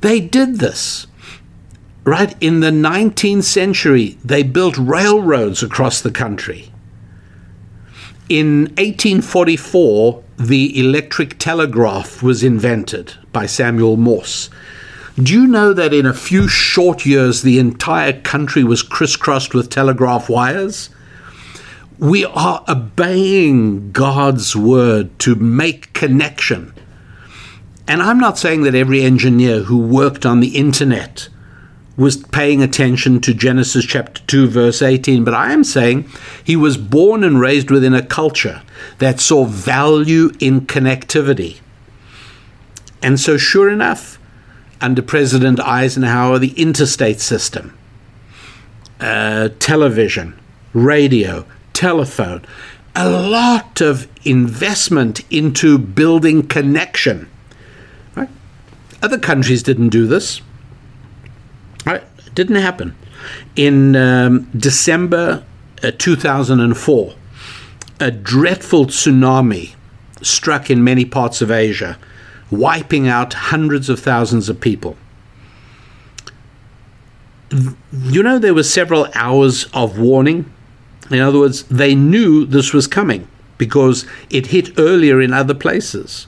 they did this right? In the 19th century, they built railroads across the country. In 1844, the electric telegraph was invented by Samuel Morse. Do you know that in a few short years, the entire country was crisscrossed with telegraph wires? We are obeying God's word to make connection. And I'm not saying that every engineer who worked on the internet was paying attention to Genesis chapter 2, verse 18, but I am saying he was born and raised within a culture that saw value in connectivity. And so, sure enough, under President Eisenhower, the interstate system, uh, television, radio, telephone, a lot of investment into building connection. Right? Other countries didn't do this. It didn't happen. In um, December uh, 2004, a dreadful tsunami struck in many parts of Asia, wiping out hundreds of thousands of people. You know, there were several hours of warning in other words, they knew this was coming because it hit earlier in other places.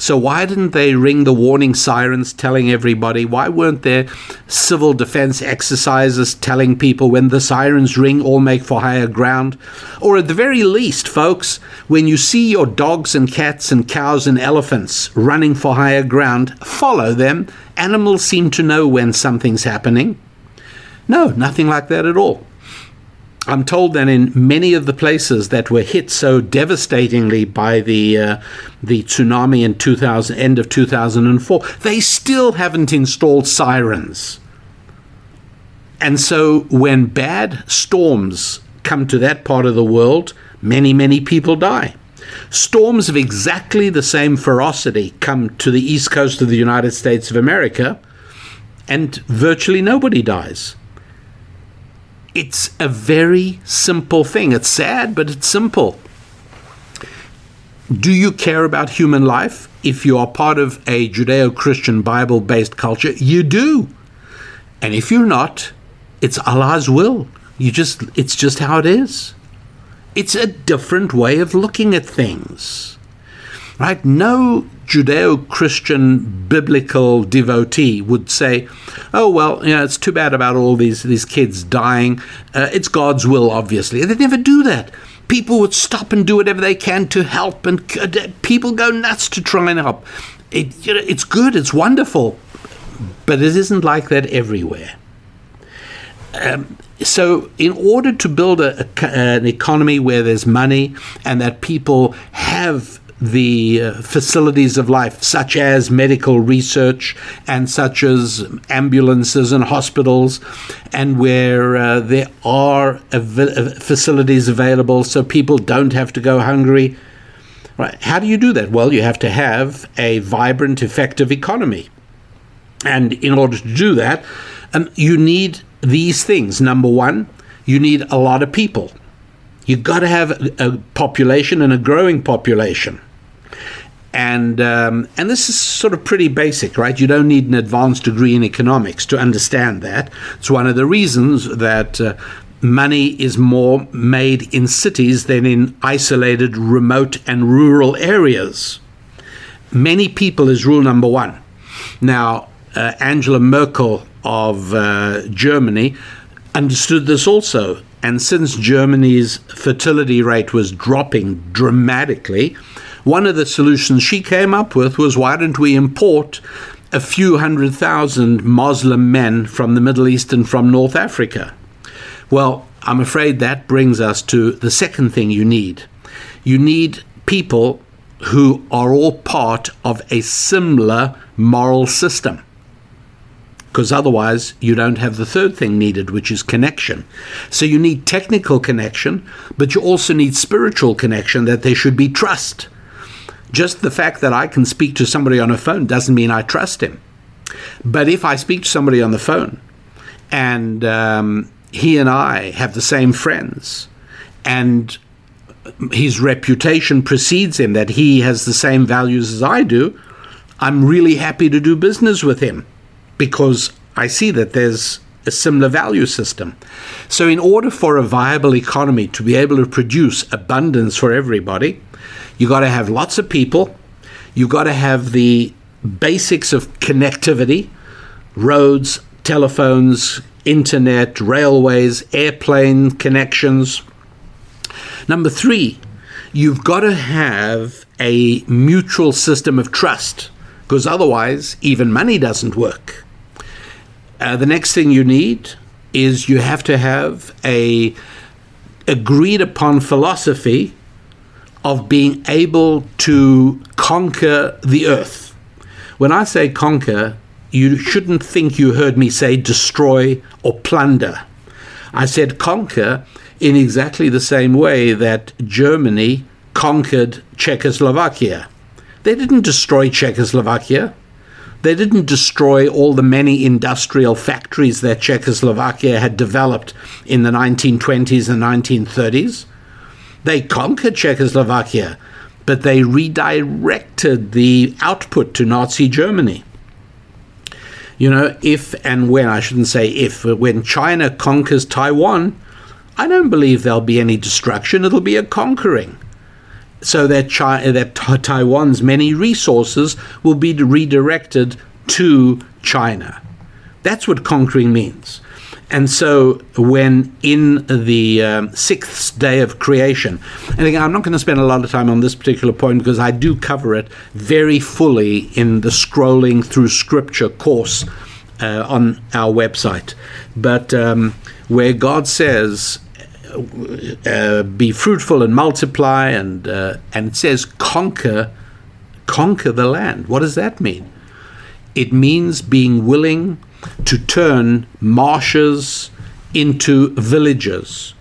So, why didn't they ring the warning sirens telling everybody? Why weren't there civil defense exercises telling people when the sirens ring, all make for higher ground? Or, at the very least, folks, when you see your dogs and cats and cows and elephants running for higher ground, follow them. Animals seem to know when something's happening. No, nothing like that at all. I'm told that in many of the places that were hit so devastatingly by the uh, the tsunami in 2000, end of 2004, they still haven't installed sirens. And so when bad storms come to that part of the world, many, many people die. Storms of exactly the same ferocity come to the east coast of the United States of America, and virtually nobody dies it's a very simple thing. It's sad, but it's simple. Do you care about human life? If you are part of a Judeo Christian Bible based culture, you do. And if you're not, it's Allah's will. You just it's just how it is. It's a different way of looking at things. Right? No Judeo Christian biblical devotee would say, oh, well, you know, it's too bad about all these, these kids dying. Uh, it's God's will, obviously. And they never do that. People would stop and do whatever they can to help, and people go nuts to try and help. It, you know, it's good, it's wonderful, but it isn't like that everywhere. Um, so, in order to build a, a, an economy where there's money and that people have the uh, facilities of life, such as medical research and such as ambulances and hospitals, and where uh, there are av- facilities available so people don't have to go hungry. Right. How do you do that? Well, you have to have a vibrant, effective economy. And in order to do that, um, you need these things. Number one, you need a lot of people. You've got to have a population and a growing population and um, and this is sort of pretty basic, right? You don't need an advanced degree in economics to understand that. It's one of the reasons that uh, money is more made in cities than in isolated, remote, and rural areas. Many people is rule number one. Now, uh, Angela Merkel of uh, Germany understood this also. And since Germany's fertility rate was dropping dramatically, one of the solutions she came up with was why don't we import a few hundred thousand Muslim men from the Middle East and from North Africa? Well, I'm afraid that brings us to the second thing you need. You need people who are all part of a similar moral system. Because otherwise, you don't have the third thing needed, which is connection. So you need technical connection, but you also need spiritual connection that there should be trust. Just the fact that I can speak to somebody on a phone doesn't mean I trust him. But if I speak to somebody on the phone and um, he and I have the same friends and his reputation precedes him that he has the same values as I do, I'm really happy to do business with him because I see that there's a similar value system. So, in order for a viable economy to be able to produce abundance for everybody, you got to have lots of people. You got to have the basics of connectivity, roads, telephones, internet, railways, airplane connections. Number three, you've got to have a mutual system of trust because otherwise, even money doesn't work. Uh, the next thing you need is you have to have a agreed upon philosophy of being able to conquer the earth. When I say conquer, you shouldn't think you heard me say destroy or plunder. I said conquer in exactly the same way that Germany conquered Czechoslovakia. They didn't destroy Czechoslovakia. They didn't destroy all the many industrial factories that Czechoslovakia had developed in the 1920s and 1930s. They conquered Czechoslovakia, but they redirected the output to Nazi Germany. You know, if and when, I shouldn't say if, when China conquers Taiwan, I don't believe there'll be any destruction. It'll be a conquering so that, China, that Taiwan's many resources will be redirected to China. That's what conquering means. And so, when in the um, sixth day of creation, and again, I'm not going to spend a lot of time on this particular point because I do cover it very fully in the scrolling through scripture course uh, on our website. But um, where God says, uh, be fruitful and multiply, and uh, and it says conquer, conquer the land. What does that mean? It means being willing to turn marshes into villages,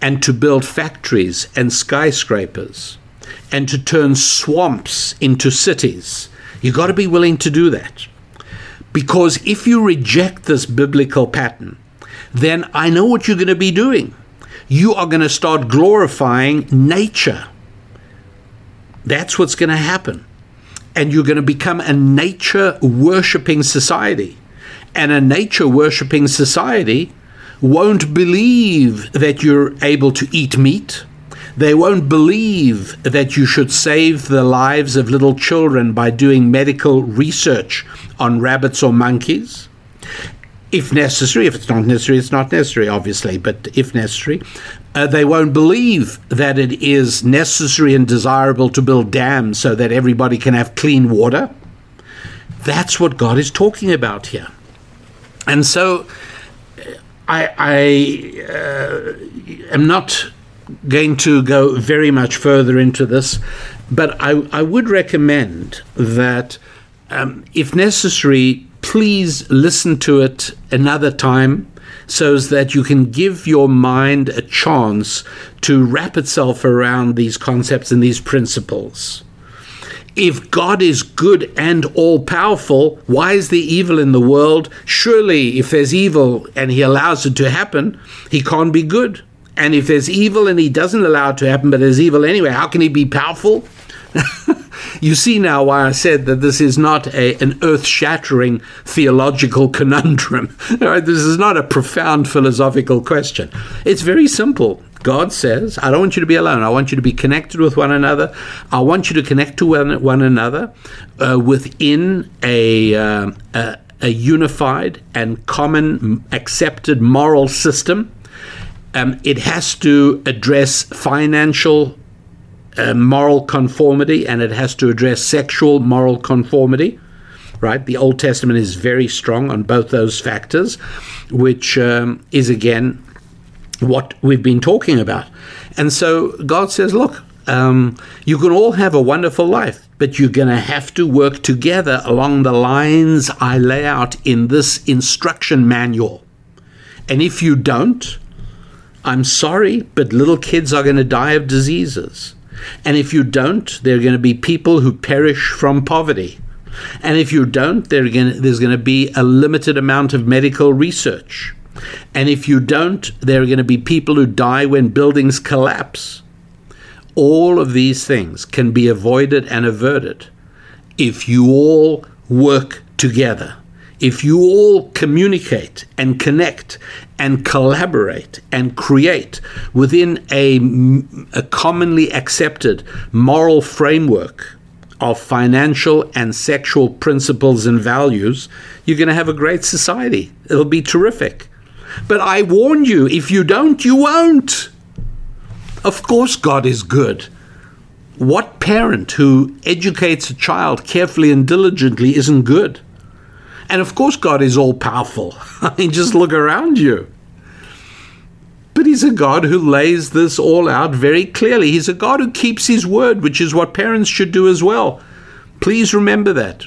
and to build factories and skyscrapers, and to turn swamps into cities. You've got to be willing to do that. Because if you reject this biblical pattern, then I know what you're going to be doing you are going to start glorifying nature. That's what's going to happen. And you're going to become a nature worshipping society. And a nature worshipping society won't believe that you're able to eat meat. They won't believe that you should save the lives of little children by doing medical research on rabbits or monkeys if necessary. If it's not necessary, it's not necessary, obviously, but if necessary, uh, they won't believe that it is necessary and desirable to build dams so that everybody can have clean water. That's what God is talking about here. And so I, I uh, am not going to go very much further into this, but I, I would recommend that um, if necessary, please listen to it another time so that you can give your mind a chance to wrap itself around these concepts and these principles. If God is good and all powerful, why is there evil in the world? Surely, if there's evil and He allows it to happen, He can't be good. And if there's evil and He doesn't allow it to happen, but there's evil anyway, how can He be powerful? [laughs] you see now why I said that this is not a, an earth shattering theological conundrum. [laughs] Right? This is not a profound philosophical question. It's very simple. God says, I don't want you to be alone. I want you to be connected with one another. I want you to connect to one, one another uh, within a, uh, a, a, unified and common accepted moral system. Um, it has to address financial uh, moral conformity and it has to address sexual moral conformity. Right? The Old Testament is very strong on both those factors, which um, is again what we've been talking about. And so God says, look, um, you can all have a wonderful life, but you're going to have to work together along the lines I lay out in this instruction manual. And if you don't, I'm sorry, but little kids are going to die of diseases. And if you don't, there are going to be people who perish from poverty. And if you don't, there's going to be a limited amount of medical research. And if you don't, there are going to be people who die when buildings collapse. All of these things can be avoided and averted if you all work together if you all communicate and connect and collaborate and create within a, a commonly accepted moral framework of financial and sexual principles and values, you're going to have a great society. It'll be terrific. But I warn you, if you don't, you won't. Of course, God is good. What parent who educates a child carefully and diligently isn't good? And of course, God is all powerful. [laughs] I mean, just look around you. But He's a God who lays this all out very clearly. He's a God who keeps His word, which is what parents should do as well. Please remember that.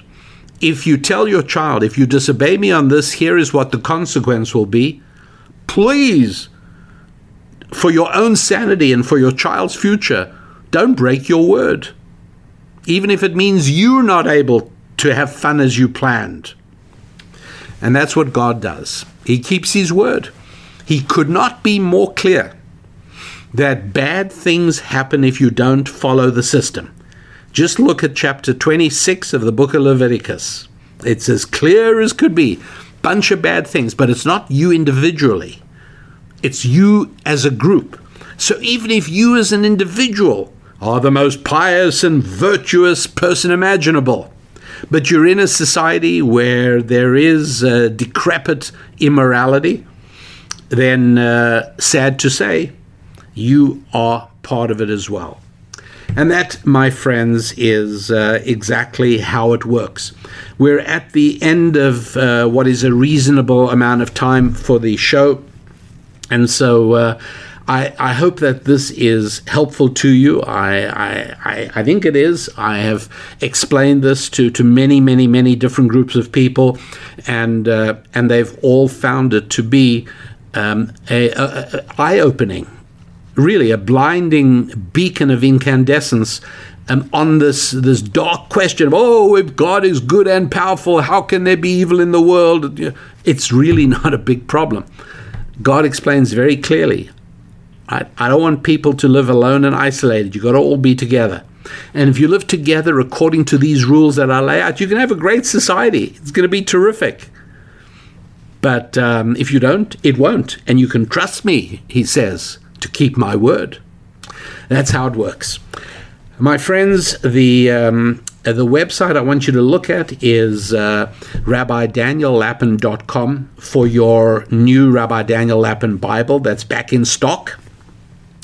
If you tell your child, if you disobey me on this, here is what the consequence will be. Please, for your own sanity and for your child's future, don't break your word. Even if it means you're not able to have fun as you planned. And that's what God does. He keeps His word. He could not be more clear that bad things happen if you don't follow the system. Just look at chapter 26 of the book of Leviticus. It's as clear as could be. Bunch of bad things, but it's not you individually, it's you as a group. So even if you as an individual are the most pious and virtuous person imaginable, but you're in a society where there is decrepit immorality, then uh, sad to say, you are part of it as well. And that, my friends, is uh, exactly how it works. We're at the end of uh, what is a reasonable amount of time for the show. And so uh, I, I, hope that this is helpful to you. I, I, I think it is. I have explained this to, to many, many, many different groups of people, and, uh, and they've all found it to be um, a, a, a eye opening really a blinding beacon of incandescence um, on this this dark question of oh if God is good and powerful how can there be evil in the world? It's really [laughs] not a big problem. God explains very clearly I, I don't want people to live alone and isolated. You've got to all be together. And if you live together according to these rules that I lay out you can have a great society. It's going to be terrific. But um, if you don't it won't. And you can trust me he says to keep my word. That's how it works. My friends, the um, the website I want you to look at is uh, rabbidaniellapin.com for your new Rabbi Daniel Lapin Bible that's back in stock.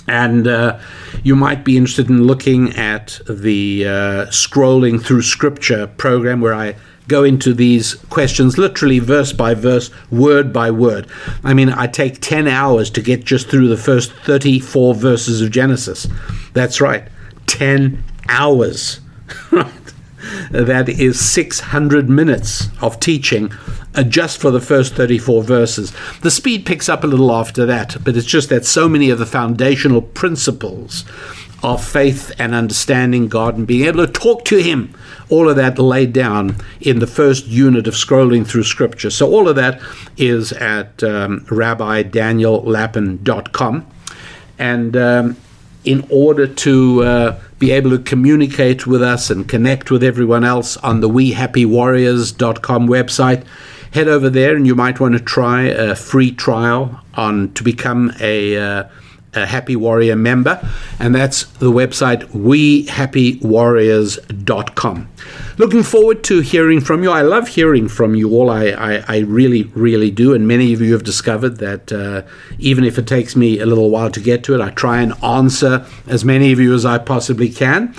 And uh, you might be interested in looking at the uh, scrolling through scripture program where I go into these questions literally verse by verse, word by word. I mean, I take 10 hours to get just through the first 34 verses of Genesis. That's right, 10 hours. [laughs] that is 600 minutes of teaching uh, just for the first 34 verses. The speed picks up a little after that, but it's just that so many of the foundational principles of faith and understanding God and being able to talk to Him all of that laid down in the first unit of scrolling through Scripture. So all of that is at um, rabbidaniellapin.com. And um, in order to uh, be able to communicate with us and connect with everyone else on the wehappywarriors.com website, head over there and you might want to try a free trial on to become a uh, a Happy Warrior member, and that's the website wehappywarriors.com. Looking forward to hearing from you. I love hearing from you all. I, I, I really, really do. And many of you have discovered that uh, even if it takes me a little while to get to it, I try and answer as many of you as I possibly can.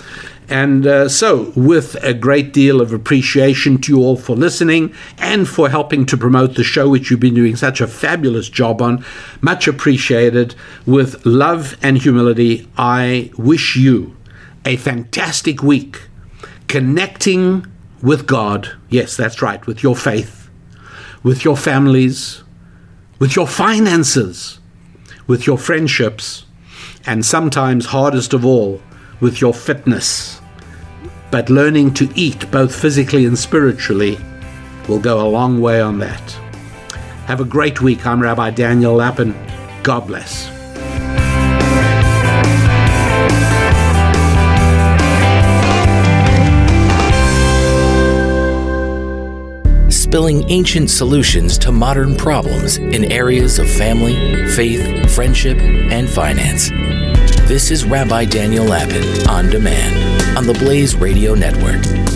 And uh, so, with a great deal of appreciation to you all for listening and for helping to promote the show, which you've been doing such a fabulous job on, much appreciated. With love and humility, I wish you a fantastic week connecting with God. Yes, that's right, with your faith, with your families, with your finances, with your friendships, and sometimes, hardest of all, with your fitness. But learning to eat, both physically and spiritually, will go a long way on that. Have a great week. I'm Rabbi Daniel Lapin. God bless. spilling ancient solutions to modern problems in areas of family, faith, friendship, and finance. This is Rabbi Daniel Lapin on demand on the Blaze Radio Network.